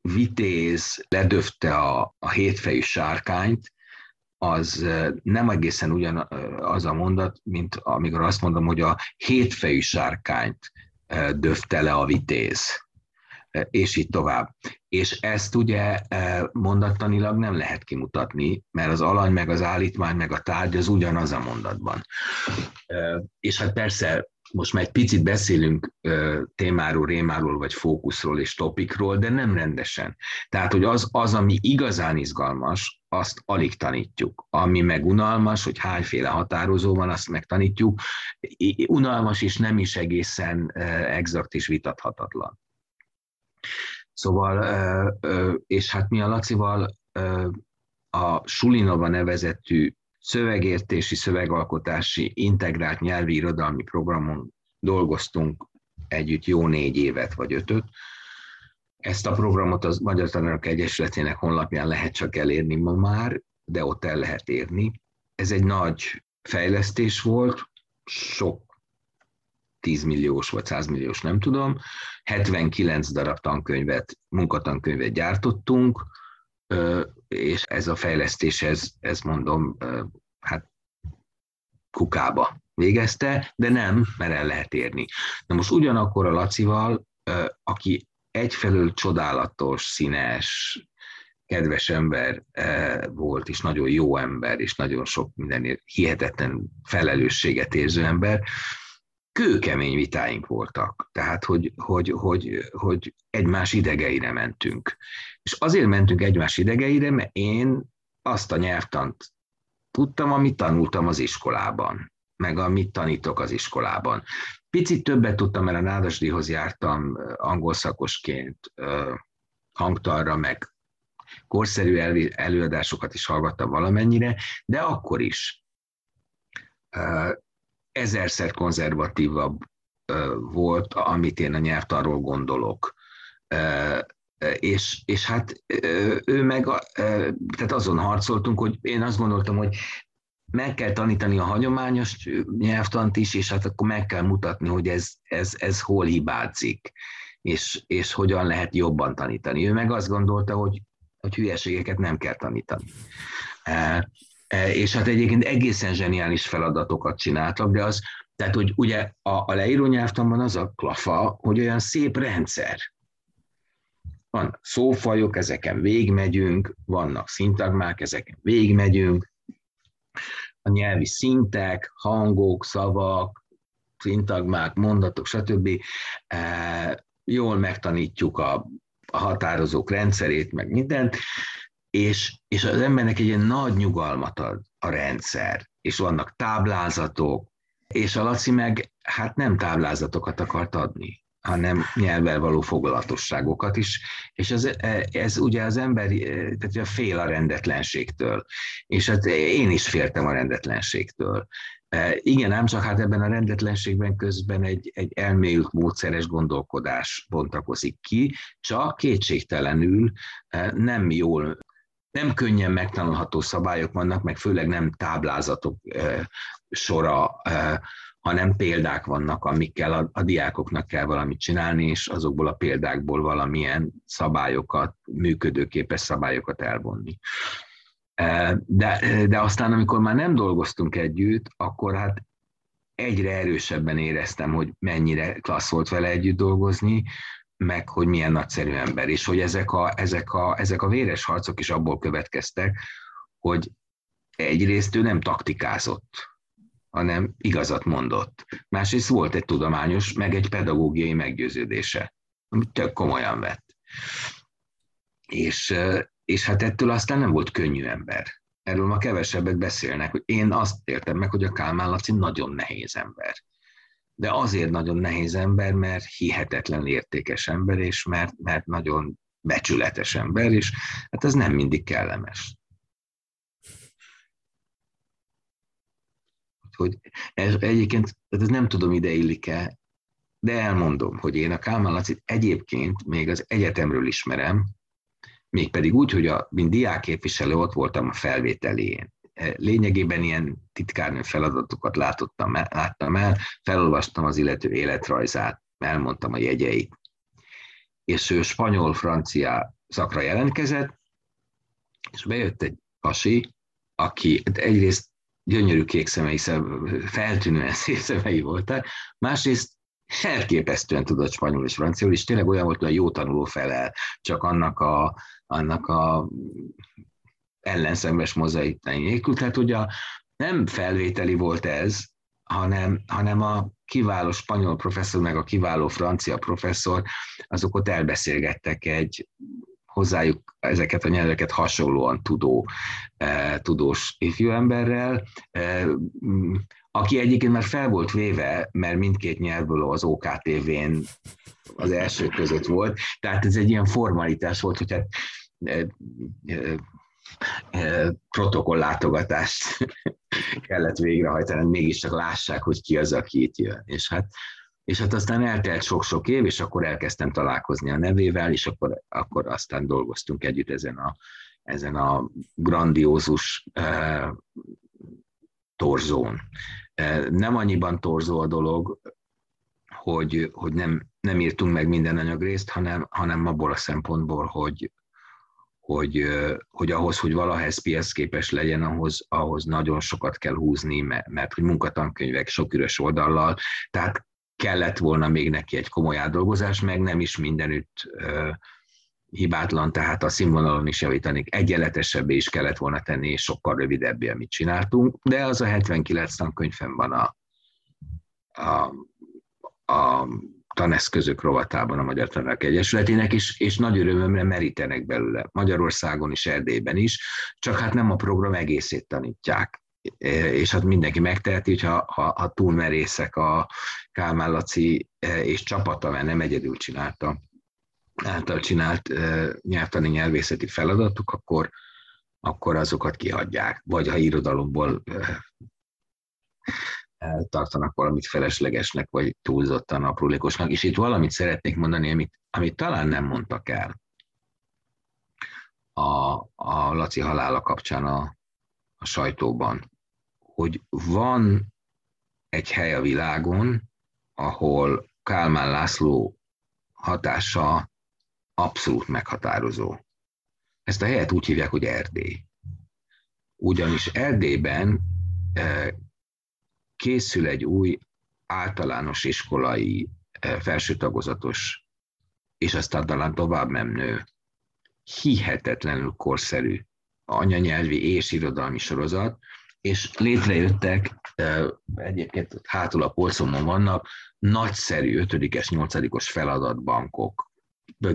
vitéz ledöfte a, a hétfejű sárkányt, az nem egészen ugyan az a mondat, mint amikor azt mondom, hogy a hétfejű sárkányt döfte le a vitéz, és így tovább. És ezt ugye mondattanilag nem lehet kimutatni, mert az alany, meg az állítmány, meg a tárgy az ugyanaz a mondatban. És hát persze most már egy picit beszélünk témáról, rémáról, vagy fókuszról és topikról, de nem rendesen. Tehát, hogy az, az, ami igazán izgalmas, azt alig tanítjuk. Ami meg unalmas, hogy hányféle határozó van, azt megtanítjuk. Unalmas és nem is egészen exakt és vitathatatlan. Szóval, és hát mi a Lacival a Sulinova nevezetű szövegértési, szövegalkotási, integrált nyelvi irodalmi programon dolgoztunk együtt jó négy évet vagy ötöt. Ezt a programot az Magyar Tanárok Egyesületének honlapján lehet csak elérni ma már, de ott el lehet érni. Ez egy nagy fejlesztés volt, sok 10 milliós vagy 100 milliós, nem tudom. 79 darab tankönyvet, munkatankönyvet gyártottunk, és ez a fejlesztés, ez, ez mondom, hát kukába végezte, de nem, mert el lehet érni. Na most ugyanakkor a Lacival, aki egyfelől csodálatos, színes, kedves ember volt, és nagyon jó ember, és nagyon sok mindenért hihetetlen felelősséget érző ember, kőkemény vitáink voltak, tehát hogy, hogy, hogy, hogy egymás idegeire mentünk. És azért mentünk egymás idegeire, mert én azt a nyelvtant tudtam, amit tanultam az iskolában, meg amit tanítok az iskolában. Picit többet tudtam, mert a Nádasdihoz jártam angol szakosként, hangtarra, meg korszerű előadásokat is hallgattam valamennyire, de akkor is ezerszer konzervatívabb volt, amit én a nyelvtanról gondolok. És, és hát ő meg, tehát azon harcoltunk, hogy én azt gondoltam, hogy meg kell tanítani a hagyományos nyelvtant is, és hát akkor meg kell mutatni, hogy ez, ez, ez hol hibázik, és, és hogyan lehet jobban tanítani. Ő meg azt gondolta, hogy, hogy hülyeségeket nem kell tanítani. És hát egyébként egészen zseniális feladatokat csináltak, de az, tehát hogy ugye a, a leíró nyelvtanban az a klafa, hogy olyan szép rendszer. Van szófajok, ezeken végmegyünk, vannak szintagmák, ezeken végmegyünk, a nyelvi szintek, hangok, szavak, szintagmák, mondatok, stb. Jól megtanítjuk a, a határozók rendszerét, meg mindent, és, és az embernek egy ilyen nagy nyugalmat ad a rendszer, és vannak táblázatok, és a Laci meg hát nem táblázatokat akart adni, hanem nyelvvel való foglalatosságokat is, és ez, ez ugye az ember tehát fél a rendetlenségtől, és hát én is féltem a rendetlenségtől. E, igen, ám csak hát ebben a rendetlenségben közben egy, egy elmélyült módszeres gondolkodás bontakozik ki, csak kétségtelenül e, nem jól nem könnyen megtanulható szabályok vannak, meg főleg nem táblázatok e, sora, hanem példák vannak, amikkel a, a diákoknak kell valamit csinálni, és azokból a példákból valamilyen szabályokat, működőképes szabályokat elvonni. De, de aztán, amikor már nem dolgoztunk együtt, akkor hát egyre erősebben éreztem, hogy mennyire klassz volt vele együtt dolgozni, meg hogy milyen nagyszerű ember, és hogy ezek a, ezek a, ezek a véres harcok is abból következtek, hogy egyrészt ő nem taktikázott, hanem igazat mondott. Másrészt volt egy tudományos, meg egy pedagógiai meggyőződése, amit tök komolyan vett. És, és hát ettől aztán nem volt könnyű ember. Erről ma kevesebbet beszélnek, hogy én azt értem meg, hogy a Kálmán Laci nagyon nehéz ember. De azért nagyon nehéz ember, mert hihetetlen értékes ember, és mert, mert nagyon becsületes ember, és hát ez nem mindig kellemes. Hogy ez egyébként, ez nem tudom ide illik-e, de elmondom, hogy én a Kálmán Lacit egyébként még az egyetemről ismerem, mégpedig úgy, hogy a, mint diákképviselő ott voltam a felvételén. Lényegében ilyen titkárnő feladatokat látottam, láttam el, felolvastam az illető életrajzát, elmondtam a jegyeit. És ő spanyol-francia szakra jelentkezett, és bejött egy pasi, aki egyrészt gyönyörű kék szemei, feltűnően szép szemei voltak, másrészt elképesztően tudott spanyol és franciául, és tényleg olyan volt, hogy a jó tanuló felel, csak annak a, annak a ellenszembes mozaiknai nélkül. Tehát ugye nem felvételi volt ez, hanem, hanem a kiváló spanyol professzor, meg a kiváló francia professzor, azok ott elbeszélgettek egy hozzájuk ezeket a nyelveket hasonlóan tudó, eh, tudós ifjúemberrel, eh, aki egyébként már fel volt véve, mert mindkét nyelvből az OKTV-n az első között volt, tehát ez egy ilyen formalitás volt, hogy hát eh, protokollátogatást kellett végrehajtani, mégiscsak lássák, hogy ki az, aki itt jön. És hát és hát aztán eltelt sok-sok év, és akkor elkezdtem találkozni a nevével, és akkor, akkor aztán dolgoztunk együtt ezen a, ezen a grandiózus uh, torzón. Uh, nem annyiban torzó a dolog, hogy, hogy nem, nem írtunk meg minden anyagrészt, hanem, hanem abból a szempontból, hogy, hogy, hogy ahhoz, hogy valahez piacképes legyen, ahhoz, ahhoz nagyon sokat kell húzni, mert, mert hogy munkatankönyvek sok üres oldallal, tehát kellett volna még neki egy komoly átdolgozás, meg nem is mindenütt hibátlan, tehát a színvonalon is javítani. Egyenletesebbé is kellett volna tenni, és sokkal rövidebbé, amit csináltunk, de az a 79 tankönyvben van a, a, a taneszközök rovatában a Magyar Tanárok Egyesületének is, és nagy örömömre merítenek belőle Magyarországon is, Erdélyben is, csak hát nem a program egészét tanítják és hát mindenki megteheti, hogyha ha, ha túl a Kálmán Laci és csapata, mert nem egyedül csinálta, által csinált nyelvtani nyelvészeti feladatuk, akkor, akkor azokat kihagyják. Vagy ha irodalomból tartanak valamit feleslegesnek, vagy túlzottan aprólékosnak. És itt valamit szeretnék mondani, amit, amit talán nem mondtak el a, a Laci halála kapcsán a, a sajtóban hogy van egy hely a világon, ahol Kálmán László hatása abszolút meghatározó. Ezt a helyet úgy hívják, hogy Erdély. Ugyanis Erdélyben eh, készül egy új általános iskolai eh, felsőtagozatos, és aztán talán tovább nő, hihetetlenül korszerű anyanyelvi és irodalmi sorozat, és létrejöttek, egyébként hátul a polcomon vannak, nagyszerű 5-es, 8-os feladatbankok,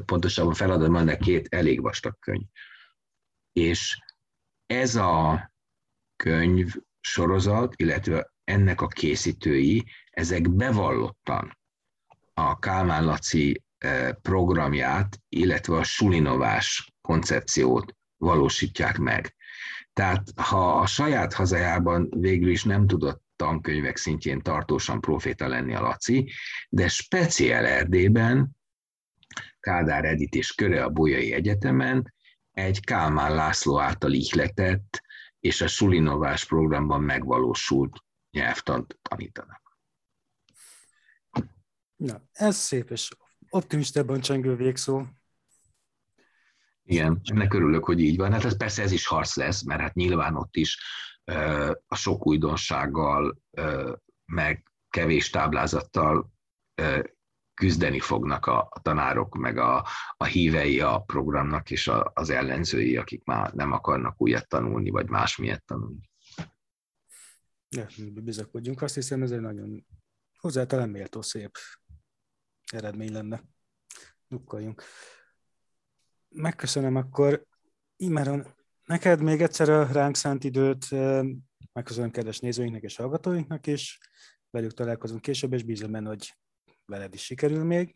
pontosabban feladatban, de két elég vastag könyv. És ez a könyv sorozat, illetve ennek a készítői, ezek bevallottan a Kálmán Laci programját, illetve a sulinovás koncepciót valósítják meg. Tehát ha a saját hazájában végül is nem tudott tankönyvek szintjén tartósan proféta lenni a Laci, de speciál Erdélyben, Kádár Edit és Köre a Bolyai Egyetemen egy Kálmán László által ihletett és a Sulinovás programban megvalósult nyelvtant tanítanak. Na, ez szép és optimistában csengő végszó. Igen, ennek örülök, hogy így van. Hát ez persze ez is harc lesz, mert hát nyilván ott is a sok újdonsággal, meg kevés táblázattal küzdeni fognak a, tanárok, meg a, a hívei a programnak, és a, az ellenzői, akik már nem akarnak újat tanulni, vagy másmilyet tanulni. Ja, bizakodjunk. Azt hiszem, ez egy nagyon hozzátalán méltó szép eredmény lenne. Nukkoljunk. Megköszönöm akkor Imeron neked még egyszer a ránk szánt időt, megköszönöm kedves nézőinknek és hallgatóinknak is, velük találkozunk később, és bízom benne, hogy veled is sikerül még.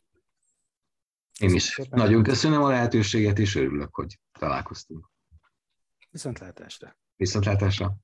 Én is Szépen nagyon köszönöm a lehetőséget, és örülök, hogy találkoztunk. Viszontlátásra. Viszontlátásra.